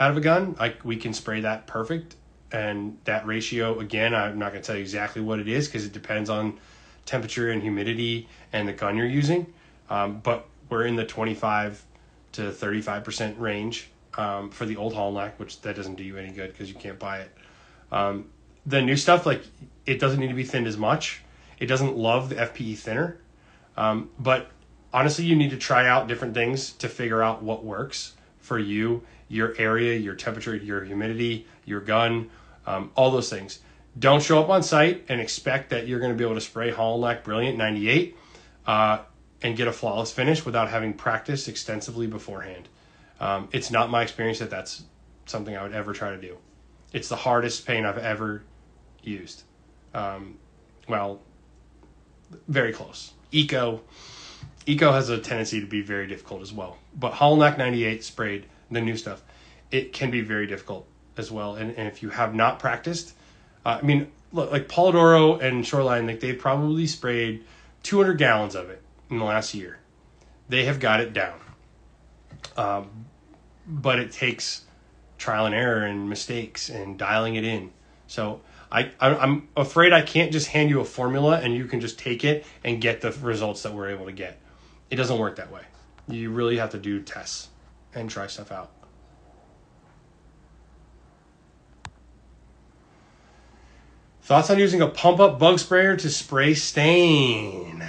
out of a gun. Like we can spray that perfect, and that ratio again, I'm not gonna tell you exactly what it is because it depends on temperature and humidity and the gun you're using. Um, but we're in the 25 to 35% range um, for the old Hollandlac, which that doesn't do you any good because you can't buy it. Um, the new stuff, like it doesn't need to be thinned as much. It doesn't love the FPE thinner. Um, but honestly, you need to try out different things to figure out what works for you, your area, your temperature, your humidity, your gun, um, all those things. Don't show up on site and expect that you're going to be able to spray Hollandlac Brilliant 98 uh, and get a flawless finish without having practiced extensively beforehand. Um, it's not my experience that that's something I would ever try to do. It's the hardest paint I've ever used. Um, well, very close. Eco, Eco has a tendency to be very difficult as well. But Hollandlac 98 sprayed, the new stuff, it can be very difficult as well. And, and if you have not practiced, uh, I mean, look, like Polidoro and Shoreline, like they've probably sprayed 200 gallons of it in the last year. They have got it down. Um, but it takes trial and error and mistakes and dialing it in. So I, I I'm afraid I can't just hand you a formula and you can just take it and get the results that we're able to get. It doesn't work that way. You really have to do tests and try stuff out. Thoughts on using a pump up bug sprayer to spray stain?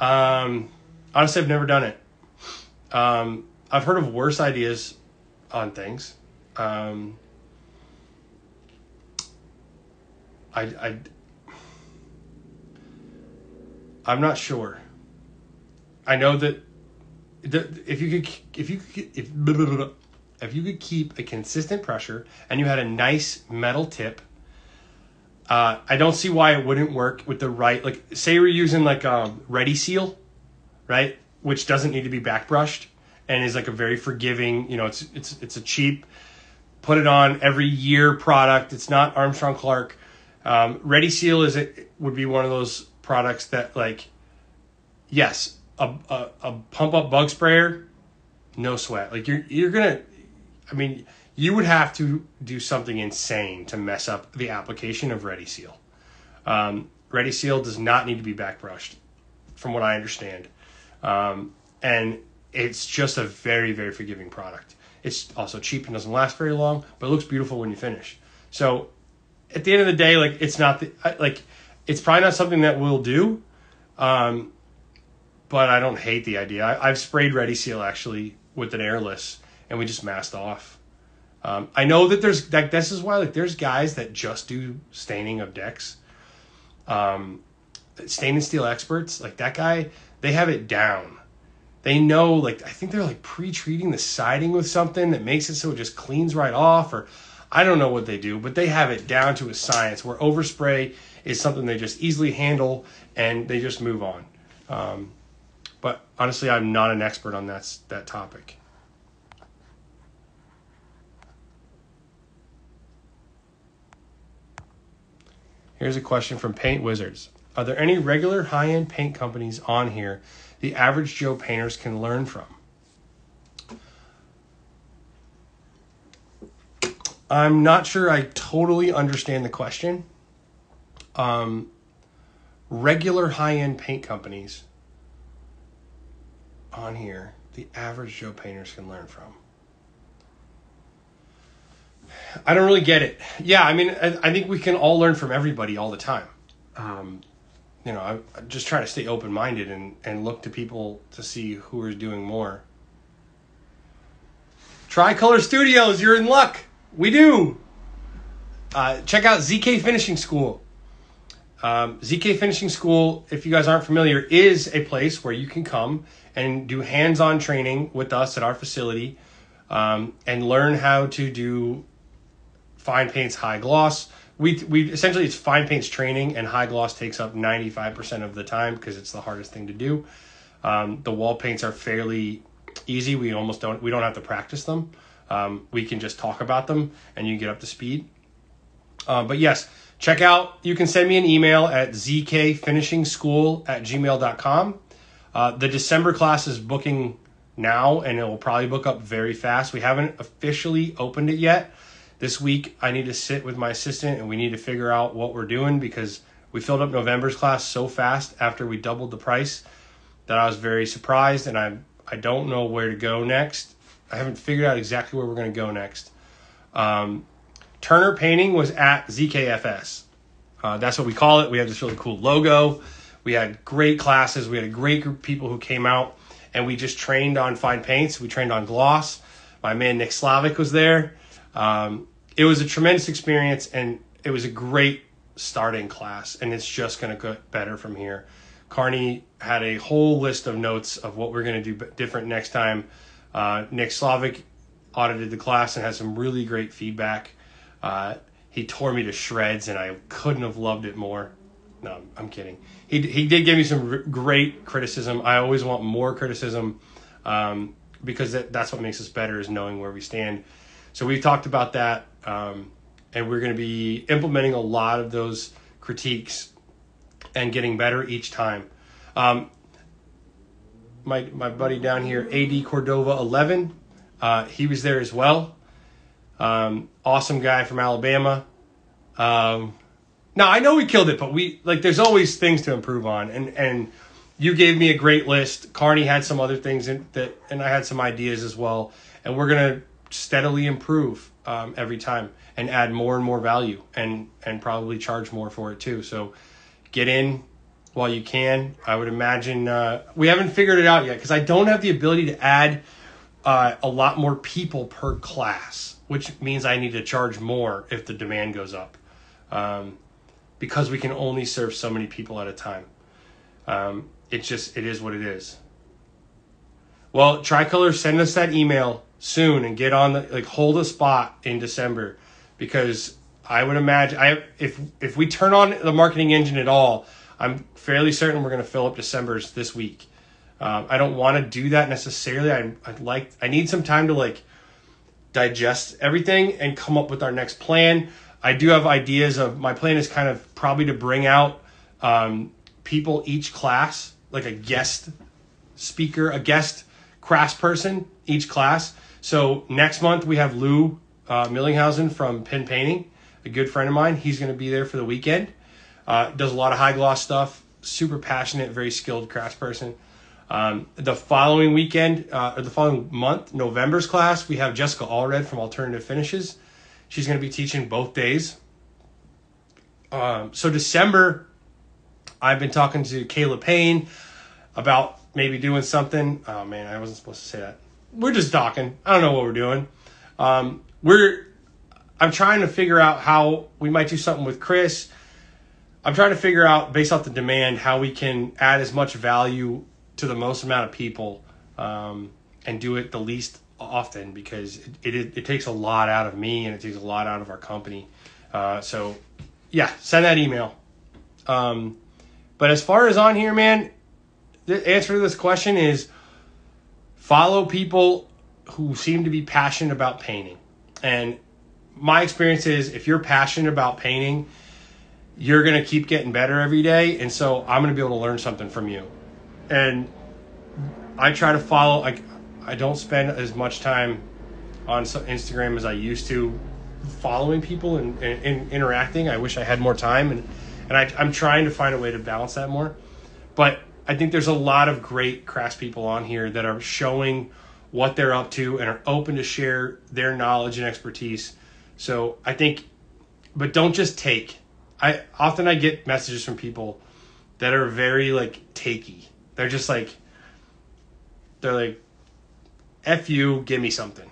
Um, honestly, I've never done it. Um, I've heard of worse ideas on things. Um, I, I, I'm not sure. I know that if you could if you could if if you could keep a consistent pressure and you had a nice metal tip, uh, I don't see why it wouldn't work with the right like say we're using like um, Ready Seal, right, which doesn't need to be back brushed and is like a very forgiving. You know, it's it's it's a cheap, put it on every year product. It's not Armstrong Clark. Um, Ready Seal is it would be one of those products that like, yes, a, a, a pump up bug sprayer, no sweat. Like you're you're gonna, I mean, you would have to do something insane to mess up the application of Ready Seal. Um, Ready Seal does not need to be back brushed, from what I understand, um, and it's just a very very forgiving product. It's also cheap and doesn't last very long, but it looks beautiful when you finish. So, at the end of the day, like it's not the like it's probably not something that we'll do. Um, but I don't hate the idea. I, have sprayed Ready Seal actually with an airless, and we just masked off. Um, I know that there's like this is why like there's guys that just do staining of decks. Um, stain and steel experts like that guy, they have it down. They know like I think they're like pre-treating the siding with something that makes it so it just cleans right off, or I don't know what they do, but they have it down to a science where overspray is something they just easily handle and they just move on. Um, but honestly, I'm not an expert on that that topic. Here's a question from Paint Wizards. Are there any regular high end paint companies on here the average Joe painters can learn from? I'm not sure I totally understand the question. Um, regular high end paint companies on here the average Joe painters can learn from. I don't really get it. Yeah, I mean, I, I think we can all learn from everybody all the time. Um, you know, I, I just try to stay open minded and, and look to people to see who is doing more. Tricolor Studios, you're in luck. We do. Uh, check out ZK Finishing School. Um, ZK Finishing School, if you guys aren't familiar, is a place where you can come and do hands on training with us at our facility um, and learn how to do fine paints, high gloss. We, we essentially it's fine paints training and high gloss takes up 95% of the time because it's the hardest thing to do. Um, the wall paints are fairly easy. We almost don't we don't have to practice them. Um, we can just talk about them and you get up to speed. Uh, but yes, check out, you can send me an email at zkfinishingschool at gmail.com. Uh, the December class is booking now and it will probably book up very fast. We haven't officially opened it yet. This week, I need to sit with my assistant and we need to figure out what we're doing because we filled up November's class so fast after we doubled the price that I was very surprised and I I don't know where to go next. I haven't figured out exactly where we're going to go next. Um, Turner Painting was at ZKFS. Uh, that's what we call it. We have this really cool logo. We had great classes. We had a great group of people who came out and we just trained on fine paints. We trained on gloss. My man Nick Slavic was there. Um, it was a tremendous experience and it was a great starting class and it's just going to get better from here. Carney had a whole list of notes of what we're going to do different next time. Uh, Nick Slavic audited the class and had some really great feedback. Uh, he tore me to shreds, and I couldn't have loved it more. No, I'm kidding. He he did give me some r- great criticism. I always want more criticism um, because that, that's what makes us better is knowing where we stand. So we've talked about that, um, and we're going to be implementing a lot of those critiques and getting better each time. Um, my my buddy down here, AD Cordova 11, uh, he was there as well. Um, awesome guy from Alabama. Um, now I know we killed it, but we like there's always things to improve on, and and you gave me a great list. Carney had some other things in, that, and I had some ideas as well, and we're gonna steadily improve um, every time and add more and more value, and and probably charge more for it too. So get in while you can. I would imagine uh, we haven't figured it out yet because I don't have the ability to add uh, a lot more people per class which means I need to charge more if the demand goes up, um, because we can only serve so many people at a time. Um, it's just it is what it is. Well, Tricolor, send us that email soon and get on the like hold a spot in December, because I would imagine I if if we turn on the marketing engine at all, I'm fairly certain we're going to fill up December's this week. Um, I don't want to do that necessarily. I I like I need some time to like digest everything and come up with our next plan. I do have ideas of my plan is kind of probably to bring out um, people each class, like a guest speaker, a guest crass person each class. So next month we have Lou uh, Millinghausen from Pin Painting, a good friend of mine. He's going to be there for the weekend. Uh, does a lot of high gloss stuff. Super passionate, very skilled crass person. Um, the following weekend, uh, or the following month, November's class, we have Jessica Allred from Alternative Finishes. She's going to be teaching both days. Um, so December, I've been talking to Kayla Payne about maybe doing something. Oh man, I wasn't supposed to say that. We're just talking. I don't know what we're doing. Um, we're. I'm trying to figure out how we might do something with Chris. I'm trying to figure out based off the demand how we can add as much value to the most amount of people um, and do it the least often because it, it, it, takes a lot out of me and it takes a lot out of our company. Uh, so, yeah, send that email. Um, but as far as on here, man, the answer to this question is follow people who seem to be passionate about painting. And my experience is if you're passionate about painting, you're going to keep getting better every day. And so I'm going to be able to learn something from you and I try to follow. Like, I don't spend as much time on Instagram as I used to following people and, and, and interacting. I wish I had more time, and and I, I'm trying to find a way to balance that more. But I think there's a lot of great craftspeople on here that are showing what they're up to and are open to share their knowledge and expertise. So I think, but don't just take. I often I get messages from people that are very like takey they're just like, they're like, F you, give me something,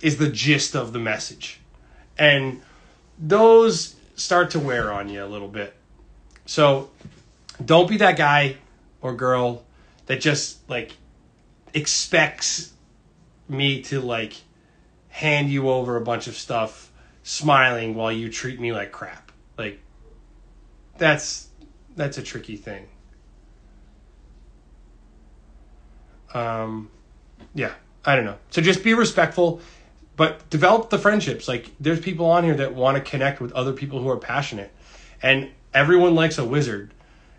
is the gist of the message. And those start to wear on you a little bit. So don't be that guy or girl that just like expects me to like hand you over a bunch of stuff smiling while you treat me like crap. Like that's that's a tricky thing. Um, yeah, I don't know. So just be respectful. but develop the friendships. Like there's people on here that want to connect with other people who are passionate, and everyone likes a wizard.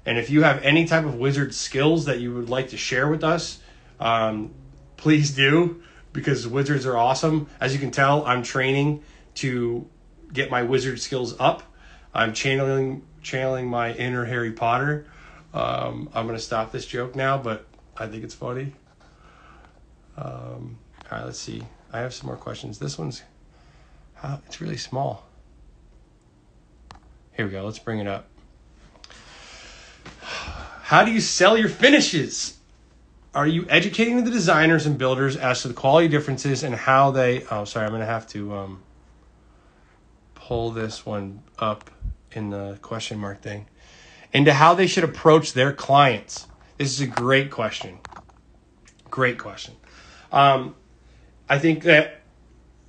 And if you have any type of wizard skills that you would like to share with us, um, please do because wizards are awesome. As you can tell, I'm training to get my wizard skills up. I'm channeling channeling my inner Harry Potter. Um, I'm gonna stop this joke now, but I think it's funny. Um, all right, let's see. I have some more questions. This one's how it's really small. Here we go. Let's bring it up. How do you sell your finishes? Are you educating the designers and builders as to the quality differences and how they? Oh, sorry, I'm gonna have to um, pull this one up in the question mark thing into how they should approach their clients. This is a great question. Great question. Um, I think that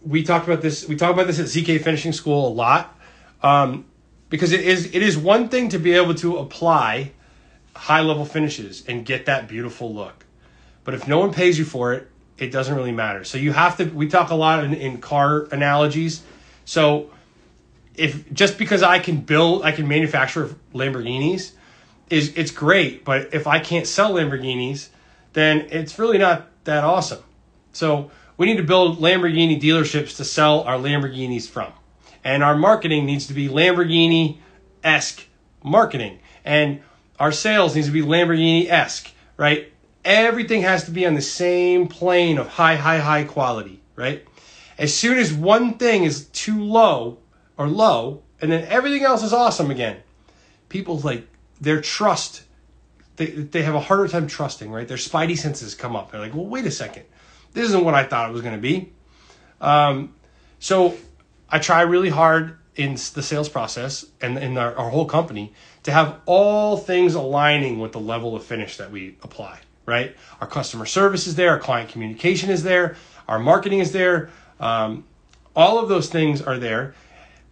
we talked about this. We talk about this at ZK Finishing School a lot um, because it is it is one thing to be able to apply high level finishes and get that beautiful look, but if no one pays you for it, it doesn't really matter. So you have to. We talk a lot in, in car analogies. So if just because I can build, I can manufacture Lamborghinis, is it's great. But if I can't sell Lamborghinis, then it's really not that awesome. So we need to build Lamborghini dealerships to sell our Lamborghinis from, and our marketing needs to be Lamborghini esque marketing, and our sales needs to be Lamborghini esque, right? Everything has to be on the same plane of high, high, high quality, right? As soon as one thing is too low, or low, and then everything else is awesome again. People like their trust, they, they have a harder time trusting, right? Their spidey senses come up. They're like, well, wait a second. This isn't what I thought it was going to be. Um, so I try really hard in the sales process and in our, our whole company to have all things aligning with the level of finish that we apply, right? Our customer service is there, our client communication is there, our marketing is there. Um, all of those things are there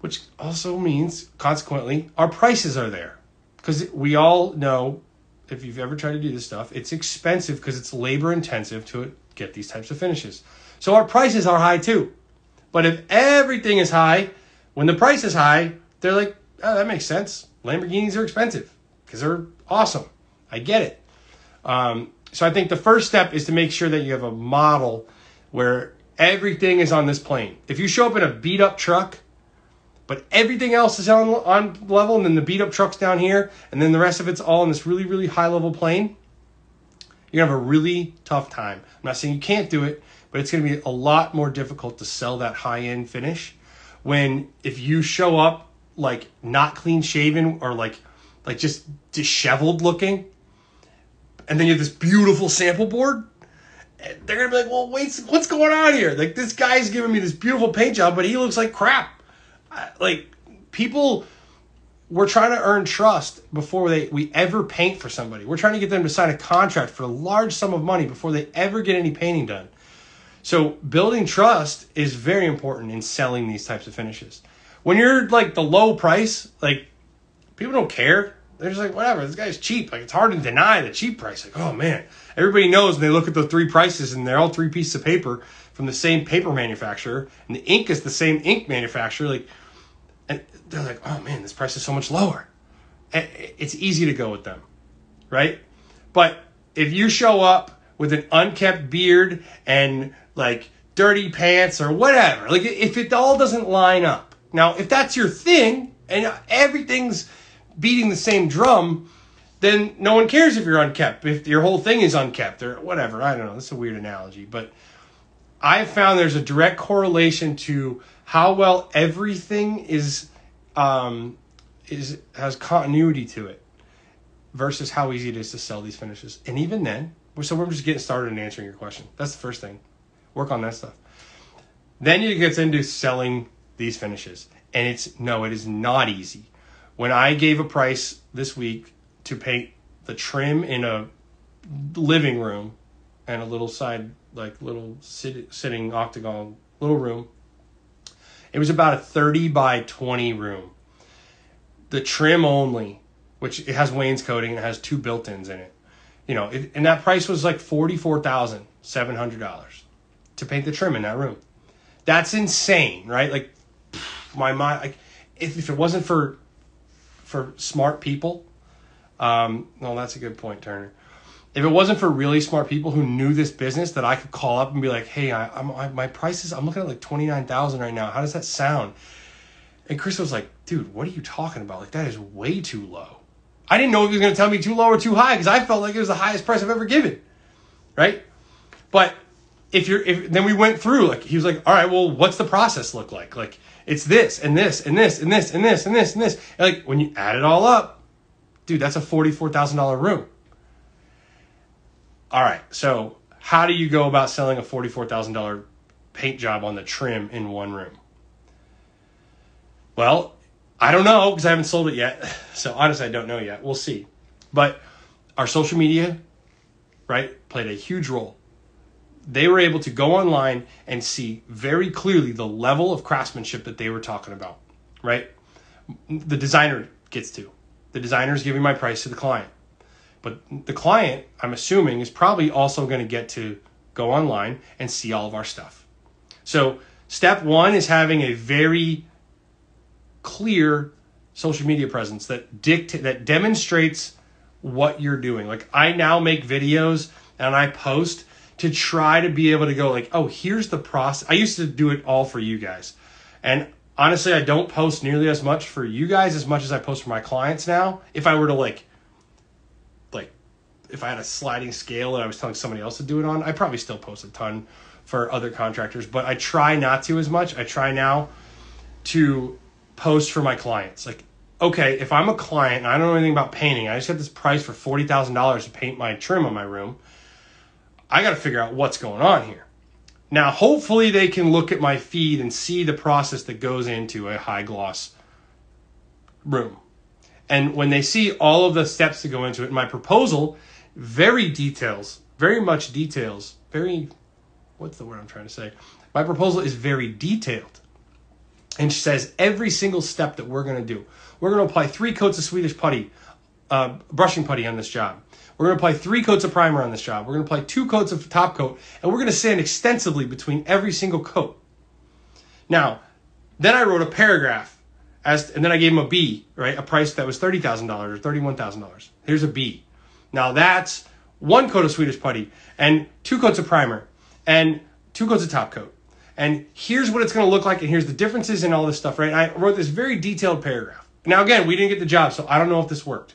which also means consequently our prices are there because we all know if you've ever tried to do this stuff it's expensive because it's labor intensive to get these types of finishes so our prices are high too but if everything is high when the price is high they're like oh that makes sense lamborghinis are expensive because they're awesome i get it um, so i think the first step is to make sure that you have a model where everything is on this plane if you show up in a beat up truck but everything else is on on level, and then the beat up trucks down here, and then the rest of it's all in this really really high level plane. You're gonna have a really tough time. I'm not saying you can't do it, but it's gonna be a lot more difficult to sell that high end finish when if you show up like not clean shaven or like like just disheveled looking, and then you have this beautiful sample board. They're gonna be like, "Well, wait, what's going on here? Like this guy's giving me this beautiful paint job, but he looks like crap." like people we're trying to earn trust before they we ever paint for somebody. We're trying to get them to sign a contract for a large sum of money before they ever get any painting done. So building trust is very important in selling these types of finishes. When you're like the low price, like people don't care. They're just like, whatever, this guy's cheap. Like it's hard to deny the cheap price. Like, oh man. Everybody knows and they look at the three prices and they're all three pieces of paper from the same paper manufacturer and the ink is the same ink manufacturer. Like and they're like, oh man, this price is so much lower. It's easy to go with them, right? But if you show up with an unkept beard and like dirty pants or whatever, like if it all doesn't line up. Now, if that's your thing and everything's beating the same drum, then no one cares if you're unkept. If your whole thing is unkept or whatever, I don't know. That's a weird analogy, but I found there's a direct correlation to how well everything is um, is has continuity to it versus how easy it is to sell these finishes. And even then, so we're just getting started in answering your question. That's the first thing. Work on that stuff. Then you get into selling these finishes. And it's no, it is not easy. When I gave a price this week to paint the trim in a living room and a little side like little sit, sitting octagon little room it was about a 30 by 20 room. The trim only, which it has wainscoting it has two built-ins in it. You know, it, and that price was like $44,700 to paint the trim in that room. That's insane, right? Like my mind like if, if it wasn't for for smart people, um, no, that's a good point, Turner. If it wasn't for really smart people who knew this business, that I could call up and be like, "Hey, I, I'm I, my prices. I'm looking at like twenty nine thousand right now. How does that sound?" And Chris was like, "Dude, what are you talking about? Like that is way too low." I didn't know if he was going to tell me too low or too high because I felt like it was the highest price I've ever given, right? But if you're, if then we went through like he was like, "All right, well, what's the process look like? Like it's this and this and this and this and this and this and this." And like when you add it all up, dude, that's a forty four thousand dollar room. All right, so how do you go about selling a forty four thousand dollar paint job on the trim in one room? Well, I don't know because I haven't sold it yet. So honestly, I don't know yet. We'll see. But our social media, right, played a huge role. They were able to go online and see very clearly the level of craftsmanship that they were talking about, right? The designer gets to. The designer is giving my price to the client. But the client, I'm assuming, is probably also going to get to go online and see all of our stuff. So, step one is having a very clear social media presence that dictate that demonstrates what you're doing. Like I now make videos and I post to try to be able to go like, "Oh, here's the process." I used to do it all for you guys. And honestly, I don't post nearly as much for you guys as much as I post for my clients now. If I were to like like if I had a sliding scale and I was telling somebody else to do it on, I probably still post a ton for other contractors, but I try not to as much. I try now to post for my clients. Like, okay, if I'm a client and I don't know anything about painting, I just got this price for forty thousand dollars to paint my trim on my room. I got to figure out what's going on here. Now, hopefully, they can look at my feed and see the process that goes into a high gloss room. And when they see all of the steps that go into it, my proposal very details, very much details, very, what's the word I'm trying to say? My proposal is very detailed and says every single step that we're going to do. We're going to apply three coats of Swedish putty, uh, brushing putty on this job. We're going to apply three coats of primer on this job. We're going to apply two coats of top coat, and we're going to sand extensively between every single coat. Now, then I wrote a paragraph, as, and then I gave him a B, right? A price that was thirty thousand dollars or thirty-one thousand dollars. Here's a B. Now that's one coat of Swedish putty and two coats of primer and two coats of top coat and here's what it's going to look like, and here's the differences and all this stuff, right? And I wrote this very detailed paragraph. Now, again, we didn't get the job, so I don't know if this worked,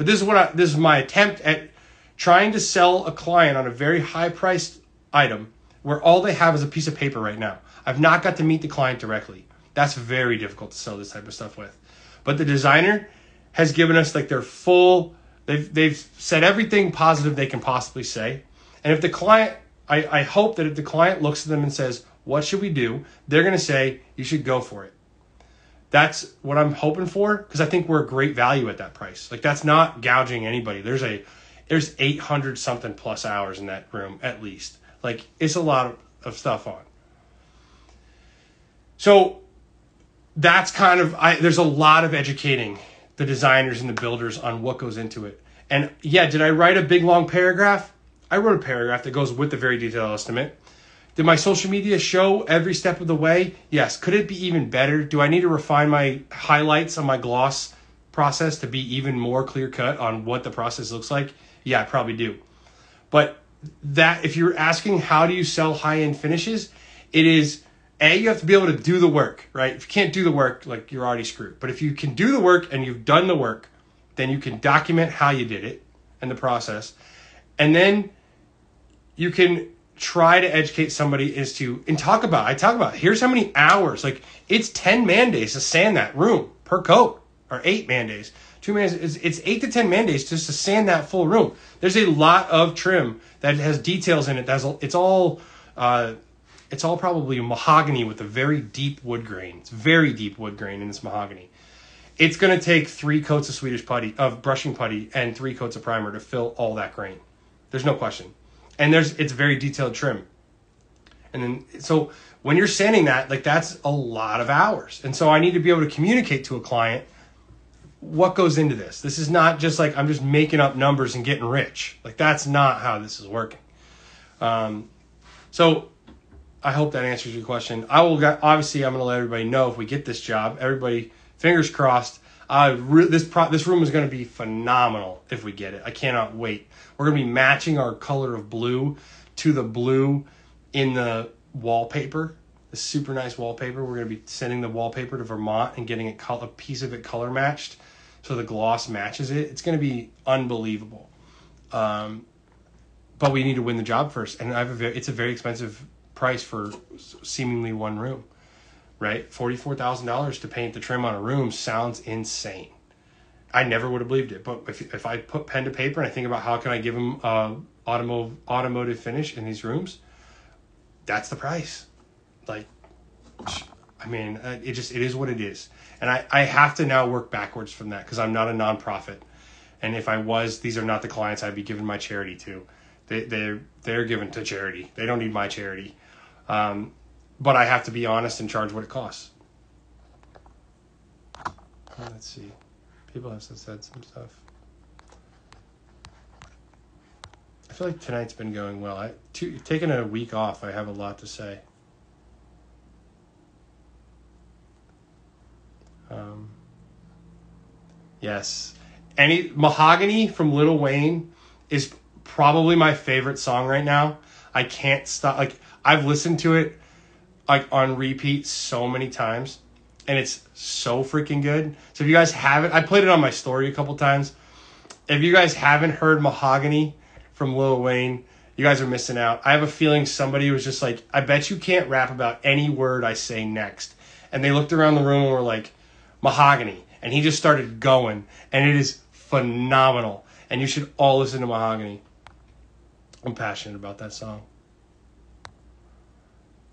but this is what I, this is my attempt at trying to sell a client on a very high priced item where all they have is a piece of paper right now. I've not got to meet the client directly. That's very difficult to sell this type of stuff with. But the designer has given us like their full they've they've said everything positive they can possibly say. And if the client I, I hope that if the client looks at them and says, what should we do? They're going to say, you should go for it. That's what I'm hoping for because I think we're a great value at that price. Like that's not gouging anybody. There's a there's 800 something plus hours in that room at least. Like it's a lot of, of stuff on. So that's kind of I there's a lot of educating the designers and the builders on what goes into it. And yeah, did I write a big long paragraph? I wrote a paragraph that goes with the very detailed estimate. Did my social media show every step of the way? Yes. Could it be even better? Do I need to refine my highlights on my gloss process to be even more clear cut on what the process looks like? Yeah, I probably do. But that if you're asking how do you sell high end finishes, it is a you have to be able to do the work, right? If you can't do the work, like you're already screwed. But if you can do the work and you've done the work, then you can document how you did it and the process. And then you can try to educate somebody is to and talk about I talk about here's how many hours like it's 10 man days to sand that room per coat or 8 man days. Two man days it's 8 to 10 man days just to sand that full room. There's a lot of trim that has details in it that's it's all uh, it's all probably mahogany with a very deep wood grain. It's very deep wood grain in this mahogany. It's going to take three coats of Swedish putty of brushing putty and three coats of primer to fill all that grain. There's no question and there's it's very detailed trim and then so when you're sanding that like that's a lot of hours and so i need to be able to communicate to a client what goes into this this is not just like i'm just making up numbers and getting rich like that's not how this is working um, so I hope that answers your question. I will obviously I'm going to let everybody know if we get this job. Everybody, fingers crossed. Uh, re- this pro- this room is going to be phenomenal if we get it. I cannot wait. We're going to be matching our color of blue to the blue in the wallpaper. The super nice wallpaper. We're going to be sending the wallpaper to Vermont and getting a piece of it color matched, so the gloss matches it. It's going to be unbelievable. Um, but we need to win the job first, and I have a very, it's a very expensive price for seemingly one room, right? Forty four thousand dollars to paint the trim on a room sounds insane. I never would have believed it, but if if I put pen to paper and I think about how can I give them a automotive automotive finish in these rooms, that's the price. Like, I mean, uh, it just it is what it is, and I I have to now work backwards from that because I'm not a nonprofit, and if I was, these are not the clients I'd be giving my charity to. They they they're given to charity. They don't need my charity, um, but I have to be honest and charge what it costs. Let's see. People have said some stuff. I feel like tonight's been going well. I two, taking a week off. I have a lot to say. Um, yes, any mahogany from Lil Wayne is probably my favorite song right now. I can't stop. Like I've listened to it like on repeat so many times, and it's so freaking good. So if you guys haven't, I played it on my story a couple times. If you guys haven't heard Mahogany from Lil Wayne, you guys are missing out. I have a feeling somebody was just like, I bet you can't rap about any word I say next. And they looked around the room and were like, Mahogany. And he just started going. And it is phenomenal. And you should all listen to Mahogany. I'm passionate about that song.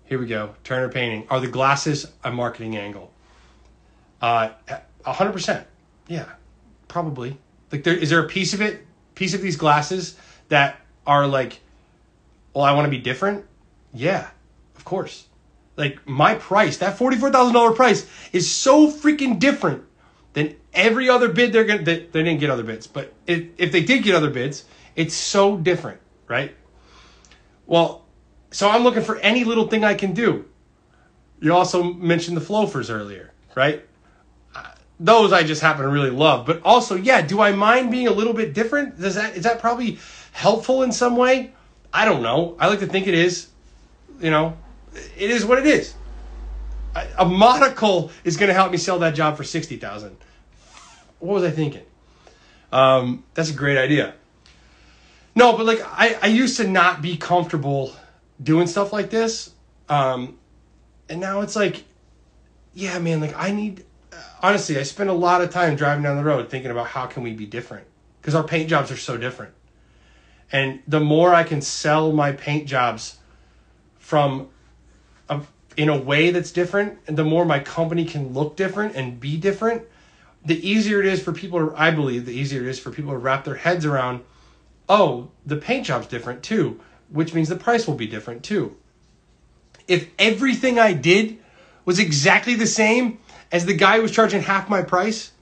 Here we go. Turner Painting. Are the glasses a marketing angle? Uh, hundred percent. Yeah, probably. Like, there is there a piece of it, piece of these glasses that are like, well, I want to be different. Yeah, of course. Like my price, that forty four thousand dollar price is so freaking different than every other bid they're gonna. They, they didn't get other bids, but if if they did get other bids, it's so different, right? Well, so I'm looking for any little thing I can do. You also mentioned the Floafers earlier, right? Those I just happen to really love. But also, yeah, do I mind being a little bit different? Does that is that probably helpful in some way? I don't know. I like to think it is. You know, it is what it is. A monocle is going to help me sell that job for sixty thousand. What was I thinking? Um, that's a great idea. No, but like I, I used to not be comfortable doing stuff like this, um, and now it's like, yeah, man, like I need honestly, I spend a lot of time driving down the road thinking about how can we be different because our paint jobs are so different. And the more I can sell my paint jobs from a, in a way that's different, and the more my company can look different and be different, the easier it is for people. I believe the easier it is for people to wrap their heads around. Oh, the paint job's different too, which means the price will be different too. If everything I did was exactly the same, as the guy who was charging half my price,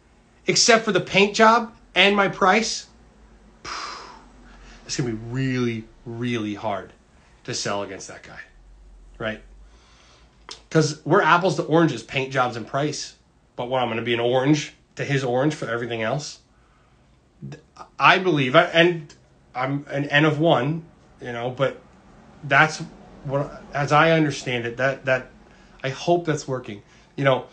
except for the paint job and my price, it's gonna be really, really hard to sell against that guy, right? Because we're apples to oranges, paint jobs and price. But what I'm gonna be an orange to his orange for everything else. I believe, and I'm an N of one, you know, but that's what, as I understand it, that that I hope that's working. You know,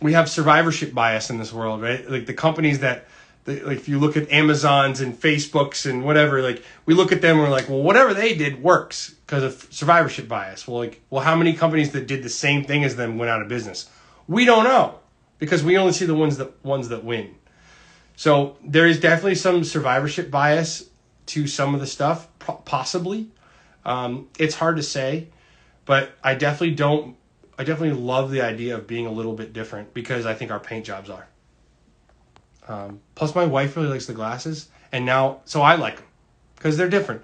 we have survivorship bias in this world, right? Like the companies that, the, like if you look at Amazons and Facebooks and whatever, like we look at them, we're like, well, whatever they did works because of survivorship bias. Well, like, well, how many companies that did the same thing as them went out of business? We don't know because we only see the ones that ones that win. So there is definitely some survivorship bias to some of the stuff, possibly. Um, it's hard to say, but I definitely don't I definitely love the idea of being a little bit different because I think our paint jobs are. Um, plus, my wife really likes the glasses, and now so I like them because they're different.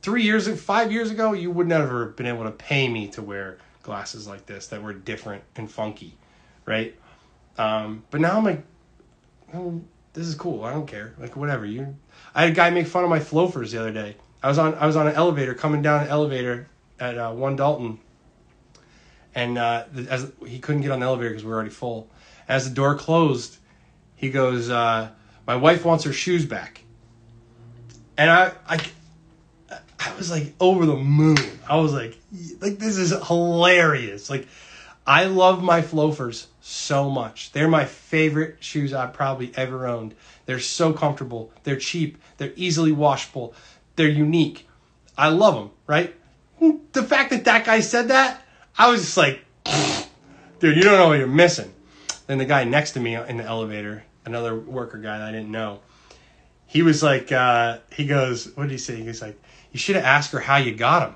Three years, five years ago, you would never have been able to pay me to wear glasses like this that were different and funky, right? Um, but now I'm like, oh, this is cool. I don't care. Like whatever. You, I had a guy make fun of my Floafers the other day. I was on I was on an elevator coming down an elevator at uh, One Dalton, and uh, as he couldn't get on the elevator because we were already full. As the door closed, he goes, uh, "My wife wants her shoes back," and I, I, I was like over the moon. I was like, like this is hilarious. Like, I love my Floafers so much. They're my favorite shoes I've probably ever owned. They're so comfortable. They're cheap. They're easily washable. They're unique. I love them, right? The fact that that guy said that, I was just like, dude, you don't know what you're missing. Then the guy next to me in the elevator, another worker guy that I didn't know, he was like, uh, he goes, what did he say? He was like, you should have asked her how you got him,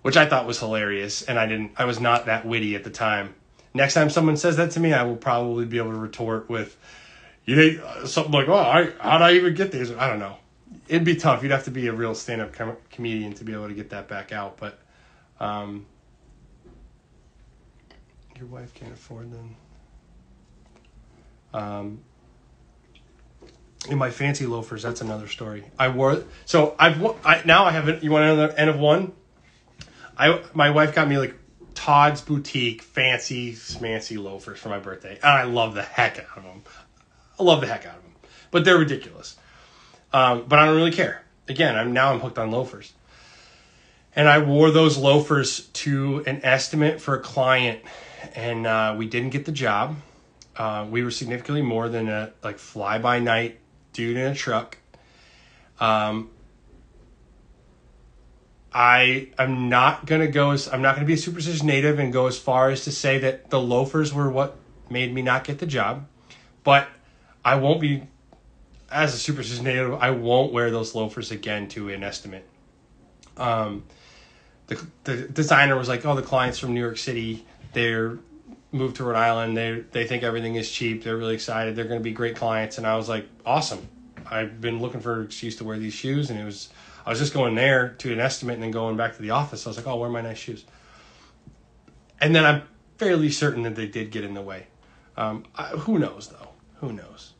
which I thought was hilarious, and I didn't, I was not that witty at the time. Next time someone says that to me, I will probably be able to retort with, you know, something like, "Oh, I, how'd I even get these?" I don't know. It'd be tough. You'd have to be a real stand-up com- comedian to be able to get that back out. But um, your wife can't afford them. Um, in my fancy loafers, that's another story. I wore so I've I, now I have. You want another N of one? I my wife got me like Tod's Boutique fancy smancy loafers for my birthday, and I love the heck out of them. I love the heck out of them, but they're ridiculous. Um, but I don't really care. Again, I'm now I'm hooked on loafers, and I wore those loafers to an estimate for a client, and uh, we didn't get the job. Uh, we were significantly more than a like fly by night dude in a truck. Um, I am not gonna go as I'm not gonna be a superstitious native and go as far as to say that the loafers were what made me not get the job, but I won't be as a superstitious native. I won't wear those loafers again to an estimate. Um, the the designer was like, "Oh, the clients from New York City, they're moved to Rhode Island. They they think everything is cheap. They're really excited. They're going to be great clients." And I was like, "Awesome! I've been looking for an excuse to wear these shoes, and it was." I was just going there to an estimate and then going back to the office. I was like, "Oh, where are my nice shoes?" And then I'm fairly certain that they did get in the way. Um, I, who knows though? Who knows?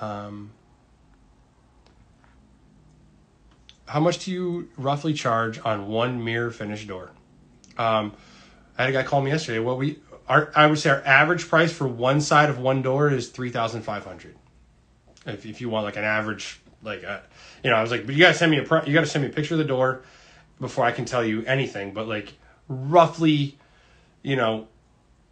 Um, how much do you roughly charge on one mirror finish door? Um, I had a guy call me yesterday. What we our I would say our average price for one side of one door is three thousand five hundred. If if you want like an average like uh, you know, I was like, but you gotta send me a you gotta send me a picture of the door before I can tell you anything. But like roughly, you know,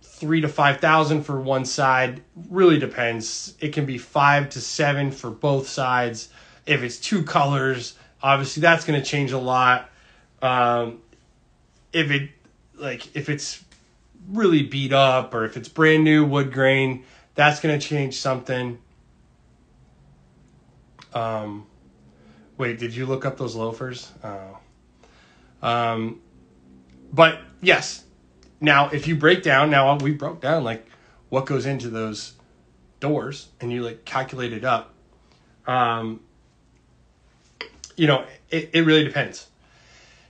three to five thousand for one side. Really depends. It can be five to seven for both sides. If it's two colors, obviously that's gonna change a lot. Um, if it like if it's really beat up or if it's brand new wood grain, that's gonna change something. Um, wait, did you look up those loafers? Oh. Um, but yes. Now, if you break down, now we broke down like what goes into those doors, and you like calculate it up. Um, you know, it, it really depends.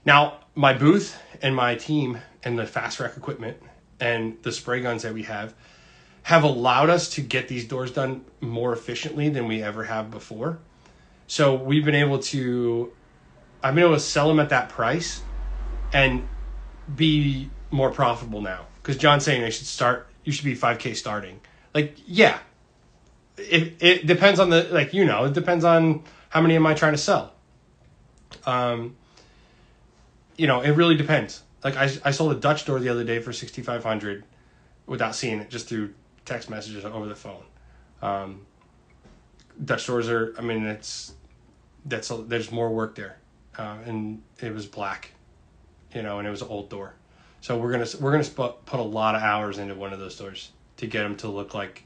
Now, my booth and my team and the fast rack equipment and the spray guns that we have have allowed us to get these doors done more efficiently than we ever have before. So we've been able to, I've been able to sell them at that price and be more profitable now. Because John's saying they should start, you should be 5K starting. Like, yeah. It, it depends on the, like, you know, it depends on how many am I trying to sell. Um, you know, it really depends. Like, I, I sold a Dutch door the other day for 6500 without seeing it, just through text messages over the phone. Um, Dutch doors are. I mean, it's that's a, there's more work there, uh, and it was black, you know, and it was an old door. So we're gonna we're gonna sp- put a lot of hours into one of those doors to get them to look like,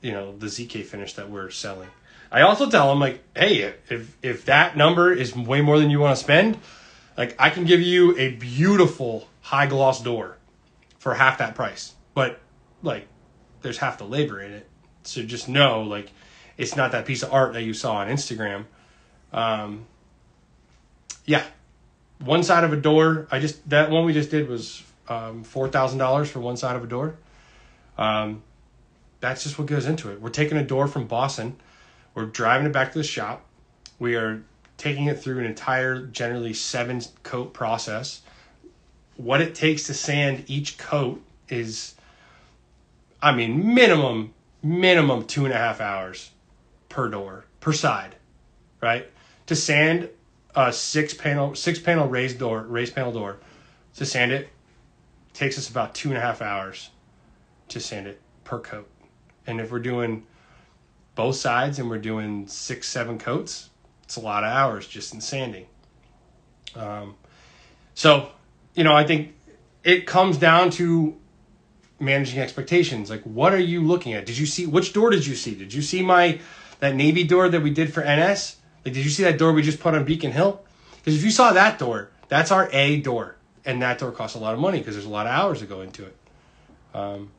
you know, the ZK finish that we're selling. I also tell them like, hey, if if that number is way more than you want to spend, like I can give you a beautiful high gloss door for half that price, but like there's half the labor in it. So just know like it's not that piece of art that you saw on Instagram. Um, yeah, one side of a door. I just that one we just did was um, four thousand dollars for one side of a door. Um, that's just what goes into it. We're taking a door from Boston. We're driving it back to the shop. We are taking it through an entire, generally seven coat process. What it takes to sand each coat is, I mean, minimum, minimum two and a half hours per door, per side, right? To sand a six panel, six panel raised door, raised panel door, to sand it takes us about two and a half hours to sand it per coat. And if we're doing both sides and we're doing six, seven coats, it's a lot of hours just in sanding. Um, so, you know, I think it comes down to managing expectations. Like, what are you looking at? Did you see which door did you see? Did you see my that navy door that we did for NS? Like, did you see that door we just put on Beacon Hill? Because if you saw that door, that's our A door, and that door costs a lot of money because there's a lot of hours that go into it. Um,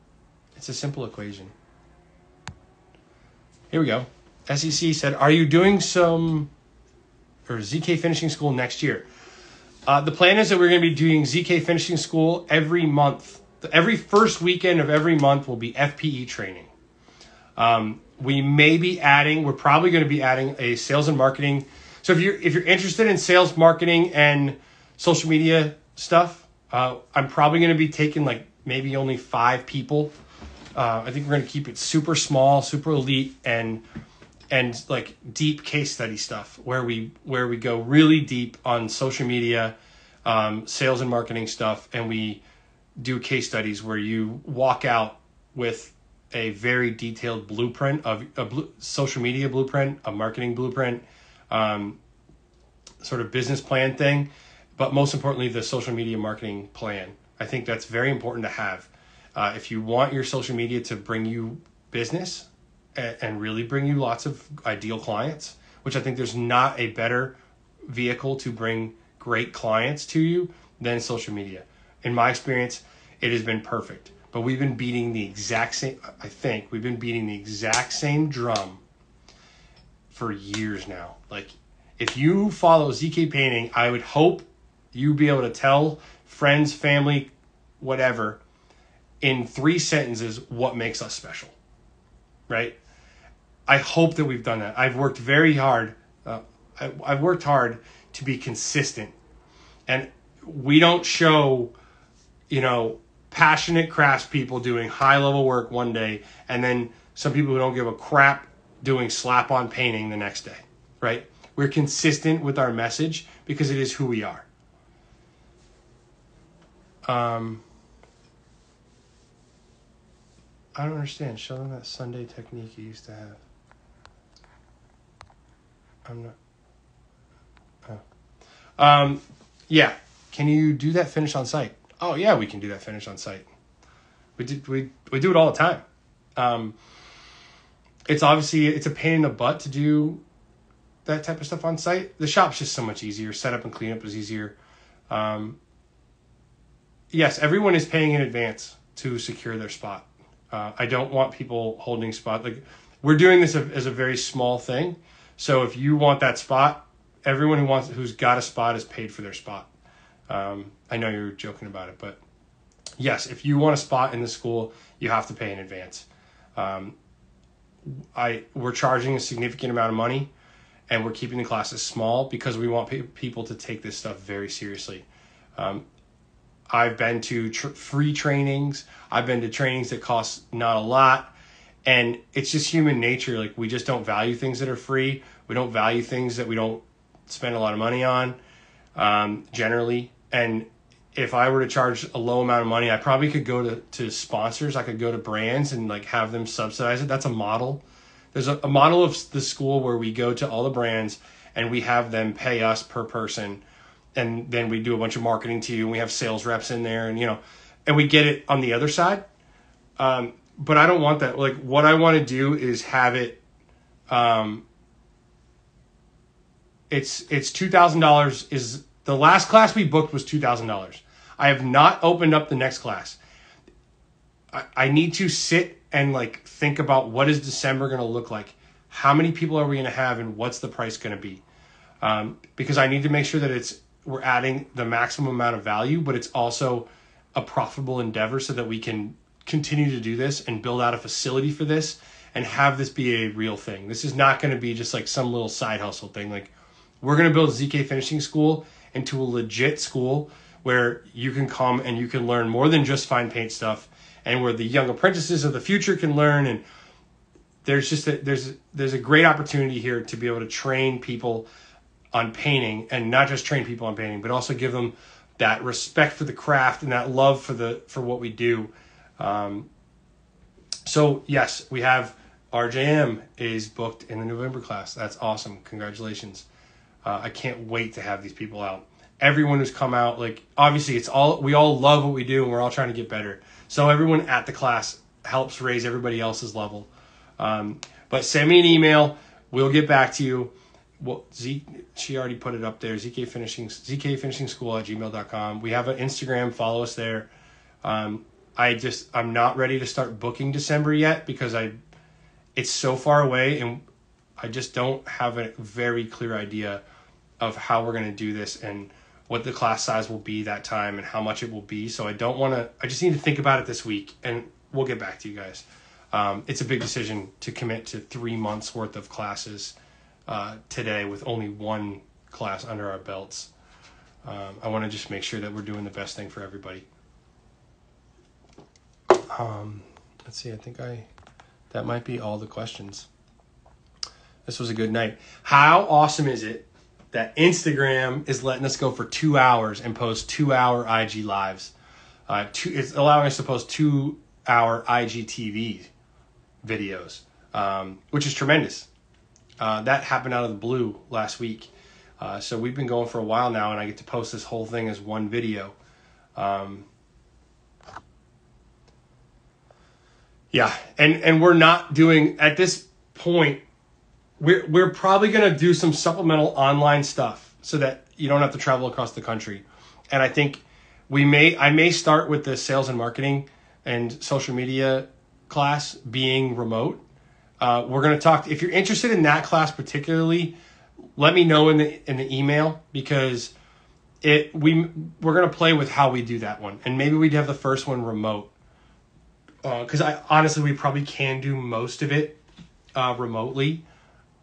it's a simple equation. Here we go. SEC said, "Are you doing some or ZK finishing school next year?" Uh, the plan is that we're going to be doing ZK finishing school every month. Every first weekend of every month will be FPE training. Um, we may be adding. We're probably going to be adding a sales and marketing. So if you're if you're interested in sales, marketing, and social media stuff, uh, I'm probably going to be taking like maybe only five people uh, I think we're going to keep it super small, super elite, and and like deep case study stuff where we where we go really deep on social media, um, sales and marketing stuff, and we do case studies where you walk out with a very detailed blueprint of a blue, social media blueprint, a marketing blueprint, um, sort of business plan thing, but most importantly, the social media marketing plan. I think that's very important to have. Uh, if you want your social media to bring you business and, really bring you lots of ideal clients, which I think there's not a better vehicle to bring great clients to you than social media. In my experience, it has been perfect. But we've been beating the exact same, I think, we've been beating the exact same drum for years now. Like, if you follow ZK Painting, I would hope you be able to tell friends, family, whatever, in three sentences what makes us special, right? I hope that we've done that. I've worked very hard. Uh, I, I've worked hard to be consistent, and we don't show, you know, passionate craftspeople doing high level work one day, and then some people who don't give a crap doing slap on painting the next day, right? We're consistent with our message because it is who we are. Um, I don't understand. Show them that Sunday technique you used to have. I'm not. Oh. Um, yeah. Can you do that finish on site? Oh yeah, we can do that finish on site. We did. We we do it all the time. Um, it's obviously it's a pain in the butt to do that type of stuff on site. The shop's just so much easier. Setup and cleanup is easier. Um, yes, everyone is paying in advance to secure their spot. Uh, I don't want people holding spot. Like we're doing this as a very small thing. So if you want that spot, everyone who wants who's got a spot is paid for their spot. Um, I know you're joking about it, but yes, if you want a spot in the school, you have to pay in advance. Um, I we're charging a significant amount of money, and we're keeping the classes small because we want pe- people to take this stuff very seriously. Um, I've been to tr- free trainings. I've been to trainings that cost not a lot. And it's just human nature. Like, we just don't value things that are free. We don't value things that we don't spend a lot of money on, um, generally. And if I were to charge a low amount of money, I probably could go to, to sponsors. I could go to brands and like have them subsidize it. That's a model. There's a, a model of the school where we go to all the brands and we have them pay us per person and then we do a bunch of marketing to you and we have sales reps in there and you know and we get it on the other side um, but i don't want that. Like what i want to do is have it um, it's it's $2000 is the last class we booked was $2000 i have not opened up the next class. I, I need to sit and like think about what is december going to look like? How many people are we going to have and what's the price going to be? Um, because i need to make sure that it's we're adding the maximum amount of value, but it's also a profitable endeavor so that we can continue to do this and build out a facility for this and have this be a real thing. This is not going to be just like some little side hustle thing. Like We're going to build ZK Finishing School into a legit school where you can come and you can learn more than just fine paint stuff and where the young apprentices of the future can learn and there's just a, there's there's a great opportunity here to be able to train people on painting and not just train people on painting but also give them that respect for the craft and that love for the for what we do um, so yes we have rjm is booked in the november class. That's awesome. Congratulations. Uh, i can't wait to have these people out. Everyone who's come out like obviously it's all we all love what we do and we're all trying to get better. So everyone at the class helps raise everybody else's level. Um, but send me an email. We'll get back to you. Well z she already put it up there. Zk finishing zk finishing school at gmail.com we have an instagram. Follow us there. Um, i just i'm not ready to start booking december yet because i it's so far away and i just don't have a very clear idea of how we're going to do this and what the class size will be that time and how much it will be. So I don't want to. I just need to think about it this week, and we'll get back to you guys. Um, it's a big decision to commit to three months worth of classes uh, today with only one class under our belts. Um, I want to just make sure that we're doing the best thing for everybody. Um, let's see. I think I that might be all the questions. This was a good night. How awesome is it that Instagram is letting us go for two hours and post two hour IG lives. Uh, two, it's allowing us to post two hour IGTV videos, um, which is tremendous. Uh, that happened out of the blue last week. Uh, so we've been going for a while now, and I get to post this whole thing as one video. Um, yeah, and and we're not doing at this point we're we're probably to do some supplemental online stuff so that you don't have to travel across the country. And I think we may I may start with the sales and marketing and social media class being remote. Uh, we're to talk if you're interested in that class particularly. Let me know in the in the email because it we we're to play with how we do that one and maybe we'd have the first one remote because uh, I honestly we probably can do most of it uh, remotely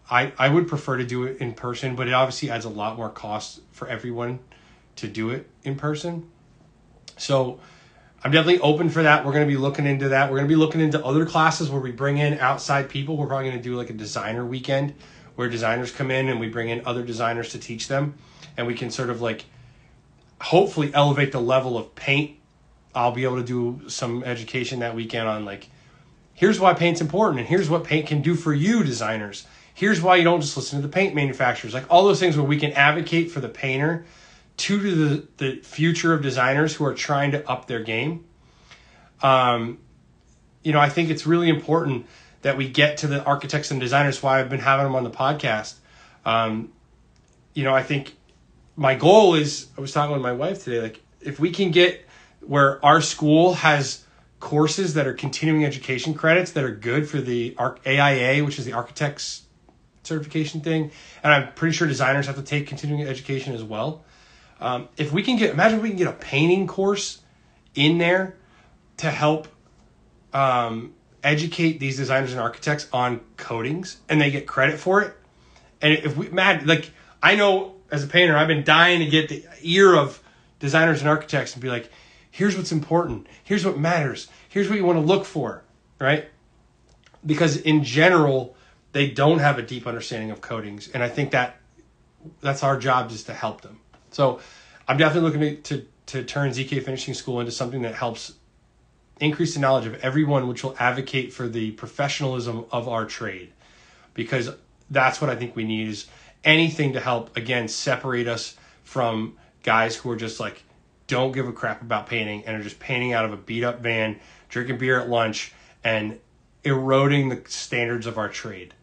I, I would prefer to do it in person, but it obviously adds a lot more cost for everyone to do it in person. So I'm definitely open for that. We're going to be looking into that. We're going to be looking into other classes where we bring in outside people. We're probably going to do like a designer weekend where designers come in and we bring in other designers to teach them. And we can sort of like hopefully elevate the level of paint. I'll be able to do some education that weekend on like, here's why paint's important and here's what paint can do for you, designers here's why you don't just listen to the paint manufacturers. Like all those things where we can advocate for the painter to the, the future of designers who are trying to up their game. Um, you know, I think it's really important that we get to the architects and designers. Why I've been having them on the podcast. Um, you know, I think my goal is. I was talking with my wife today. Like, if we can get where our school has courses that are continuing education credits that are good for the AIA, which is the Architects certification thing, and I'm pretty sure designers have to take continuing education as well. Um, if we can get, imagine if we can get a painting course in there to help um, educate these designers and architects on coatings, and they get credit for it. And if we, mad, like I know as a painter, I've been dying to get the ear of designers and architects and be like, here's what's important, here's what matters, here's what you want to look for, right? Because in general, they don't have a deep understanding of coatings, and I think that that's our job is to help them. So I'm definitely looking to, to, to turn ZK Finishing School into something that helps increase the knowledge of everyone, which will advocate for the professionalism of our trade, because that's what I think we need is anything to help again separate us from guys who are just like don't give a crap about painting and are just painting out of a beat up van, drinking beer at lunch, and eroding the standards of our trade.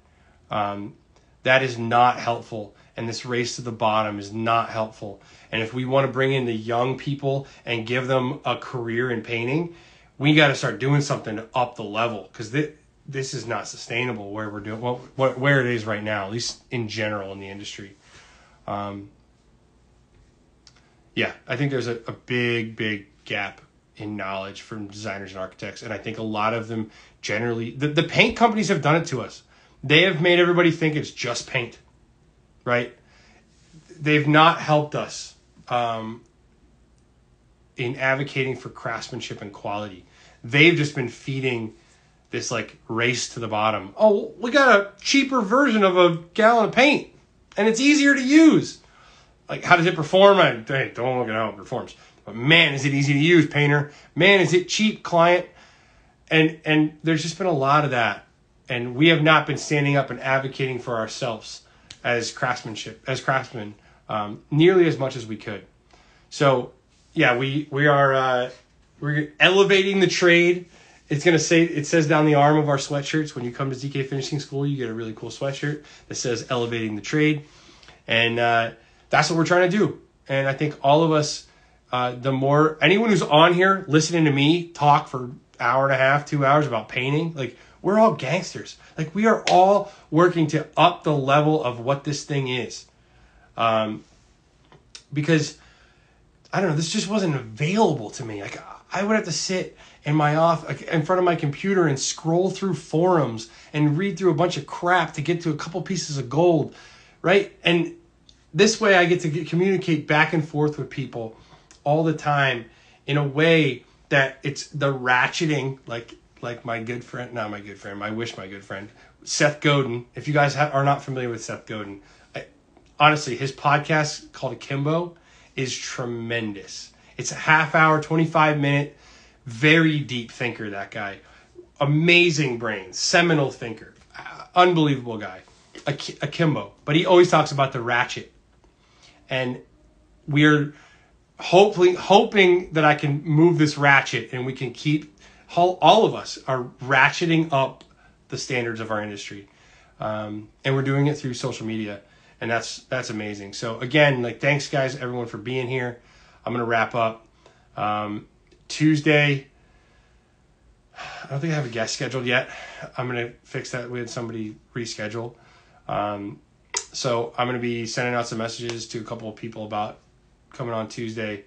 Um, that is not helpful. And this race to the bottom is not helpful. And if we want to bring in the young people and give them a career in painting, we got to start doing something to up the level because this, this is not sustainable where we're doing well, where it is right now, at least in general in the industry. Um, yeah, I think there's a, a big, big gap in knowledge from designers and architects. And I think a lot of them generally, the, the paint companies have done it to us. They have made everybody think it's just paint, right? they've not helped us um, in advocating for craftsmanship and quality. They've just been feeding this like race to the bottom. Oh, we got a cheaper version of a gallon of paint, and it's easier to use. Like, how does it perform? I hey, don't look at how it performs. But man, is it easy to use, painter? Man, is it cheap, client? And and there's just been a lot of that, and we have not been standing up and advocating for ourselves as craftsmanship, as craftsmen, um, nearly as much as we could. So, yeah, we we are uh, we're elevating the trade. It's gonna say it says down the arm of our sweatshirts when you come to ZK Finishing School, you get a really cool sweatshirt that says elevating the trade, and uh, that's what we're trying to do. And I think all of us, uh, the more anyone who's on here listening to me talk for hour and a half, two hours about painting, like we're all gangsters. Like we are all working to up the level of what this thing is. Um, because I don't know, this just wasn't available to me. Like I would have to sit in my off in front of my computer and scroll through forums and read through a bunch of crap to get to a couple pieces of gold, right? And this way I get to get, communicate back and forth with people all the time in a way that it's the ratcheting like like my good friend not my good friend I wish my good friend Seth Godin. If you guys are not familiar with Seth Godin I, honestly his podcast called Akimbo is tremendous. It's a half hour 25 minute very deep thinker that guy. Amazing brain seminal thinker uh, unbelievable guy Akimbo. But he always talks about the ratchet and we're hopefully hoping that I can move this ratchet and we can keep all all of us are ratcheting up the standards of our industry, um, and we're doing it through social media, and that's that's amazing. So again, like thanks guys everyone for being here. I'm gonna wrap up um, Tuesday. I don't think I have a guest scheduled yet. I'm gonna fix that. We had somebody reschedule. Um, so I'm going to be sending out some messages to a couple of people about coming on Tuesday.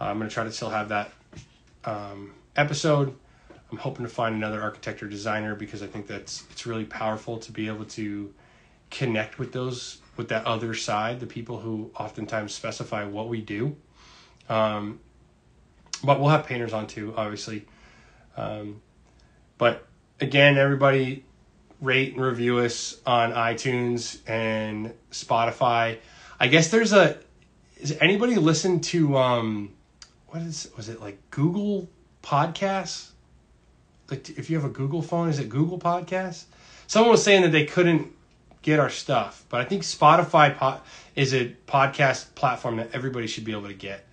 Uh, I'm going to try to still have that um, episode. I'm hoping to find another architect or designer because I think that's it's really powerful to be able to connect with those with that other side, the people who oftentimes specify what we do. Um, but we'll have painters on too, obviously. Um, but again, everybody rate and review us on iTunes and Spotify. I guess there's a. Is anybody listen to um, what is was it like Google Podcasts? Like if you have a Google phone, is it Google Podcasts? Someone was saying that they couldn't get our stuff, but I think Spotify po- is a podcast platform that everybody should be able to get.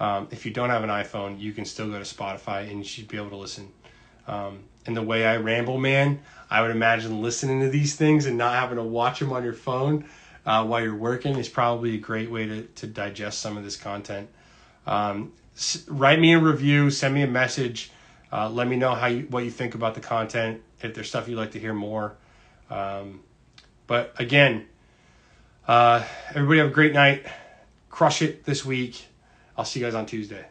Um, if you don't have an iPhone, you can still go to Spotify and you should be able to listen. Um, and the way I ramble, man, I would imagine listening to these things and not having to watch them on your phone uh, while you're working is probably a great way to, to digest some of this content. Um, s- write me a review, send me a message, uh, let me know how you, what you think about the content, if there's stuff you'd like to hear more. Um, but again, uh, everybody have a great night. Crush it this week. I'll see you guys on Tuesday.